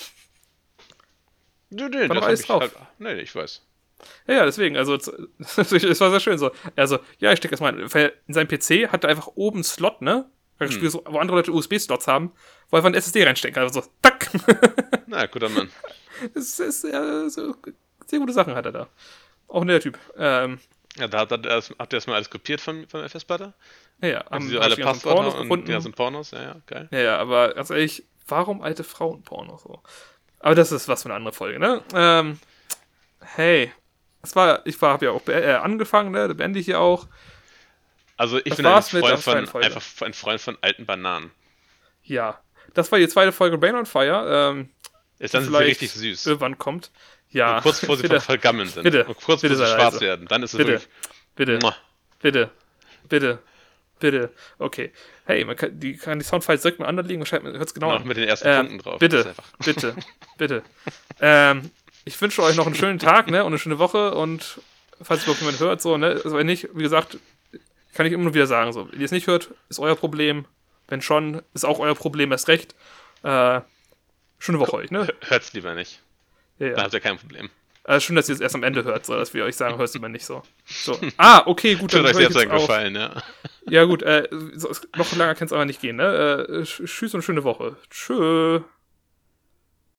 Speaker 1: Nö, nö,
Speaker 2: doch
Speaker 1: das
Speaker 2: alles drauf.
Speaker 1: Halt, nee, ich weiß.
Speaker 2: Ja, ja, deswegen, also es (laughs) es war sehr schön so. Also, ja, ich stecke das mal in, in seinem PC hat er einfach oben einen Slot, ne? Weil
Speaker 1: Hm.
Speaker 2: wo andere Leute USB-Slots haben, wo er einfach ein SSD reinstecken kann. Also so, tack! (laughs)
Speaker 1: Na, guter Mann.
Speaker 2: das ist, ja, so, sehr gute Sachen hat er da. Auch ein netter Typ. Ähm,
Speaker 1: Ja, da hat er, das, hat er das mal alles kopiert von, von der Festplatte?
Speaker 2: ja, ja,
Speaker 1: Haben
Speaker 2: haben,
Speaker 1: sie alle Passwörter
Speaker 2: Pornos
Speaker 1: und
Speaker 2: gefunden.
Speaker 1: die ganzen Pornos? Ja, ja, geil.
Speaker 2: Ja, ja, aber ganz ehrlich, warum alte Frauenporno so? Aber das ist was für eine andere Folge, ne? Ähm, hey, das war, ich war, hab ja auch äh, angefangen, ne? Da beende ich hier auch.
Speaker 1: Also ich
Speaker 2: Das
Speaker 1: bin ein Freund, von,
Speaker 2: Folge.
Speaker 1: einfach ein Freund von alten Bananen.
Speaker 2: Ja, das war die zweite Folge Brain on Fire. Ähm,
Speaker 1: Ist dann richtig süß.
Speaker 2: irgendwann kommt. Ja,
Speaker 1: Und kurz bevor sie vergammeln sind.
Speaker 2: bitte,
Speaker 1: und kurz
Speaker 2: bitte
Speaker 1: bevor sie schwarz
Speaker 2: leise.
Speaker 1: werden. Dann ist es
Speaker 2: bitte,
Speaker 1: wirklich.
Speaker 2: bitte,
Speaker 1: Muah.
Speaker 2: bitte, bitte, bitte. Okay. Hey, man kann die, kann die Soundfiles direkt mal anlegen, wahrscheinlich hört es genau
Speaker 1: Noch
Speaker 2: an.
Speaker 1: mit den ersten
Speaker 2: Ähm,
Speaker 1: Punkten drauf.
Speaker 2: Bitte, bitte, bitte. Ähm, ich wünsche euch noch einen schönen Tag, ne, und eine schöne Woche und falls überhaupt jemand hört, so, ne, also wenn nicht, wie gesagt, kann ich immer nur wieder sagen, so, wenn ihr es nicht hört, ist euer Problem. Wenn schon, ist auch euer Problem, erst recht. Äh, schöne Woche euch, ne?
Speaker 1: Hört's lieber nicht.
Speaker 2: Ja, ja.
Speaker 1: habt ihr kein Problem.
Speaker 2: Äh, schön, dass ihr es erst am Ende hört, so, dass wir euch sagen, hörst du mal nicht so. so. Ah, okay, gut,
Speaker 1: Tut
Speaker 2: dann
Speaker 1: euch
Speaker 2: höre ich
Speaker 1: jetzt. Gefallen, ja.
Speaker 2: Ja, gut, äh, so, noch länger kann es aber nicht gehen, ne? Äh, tschüss und schöne Woche. Tschö.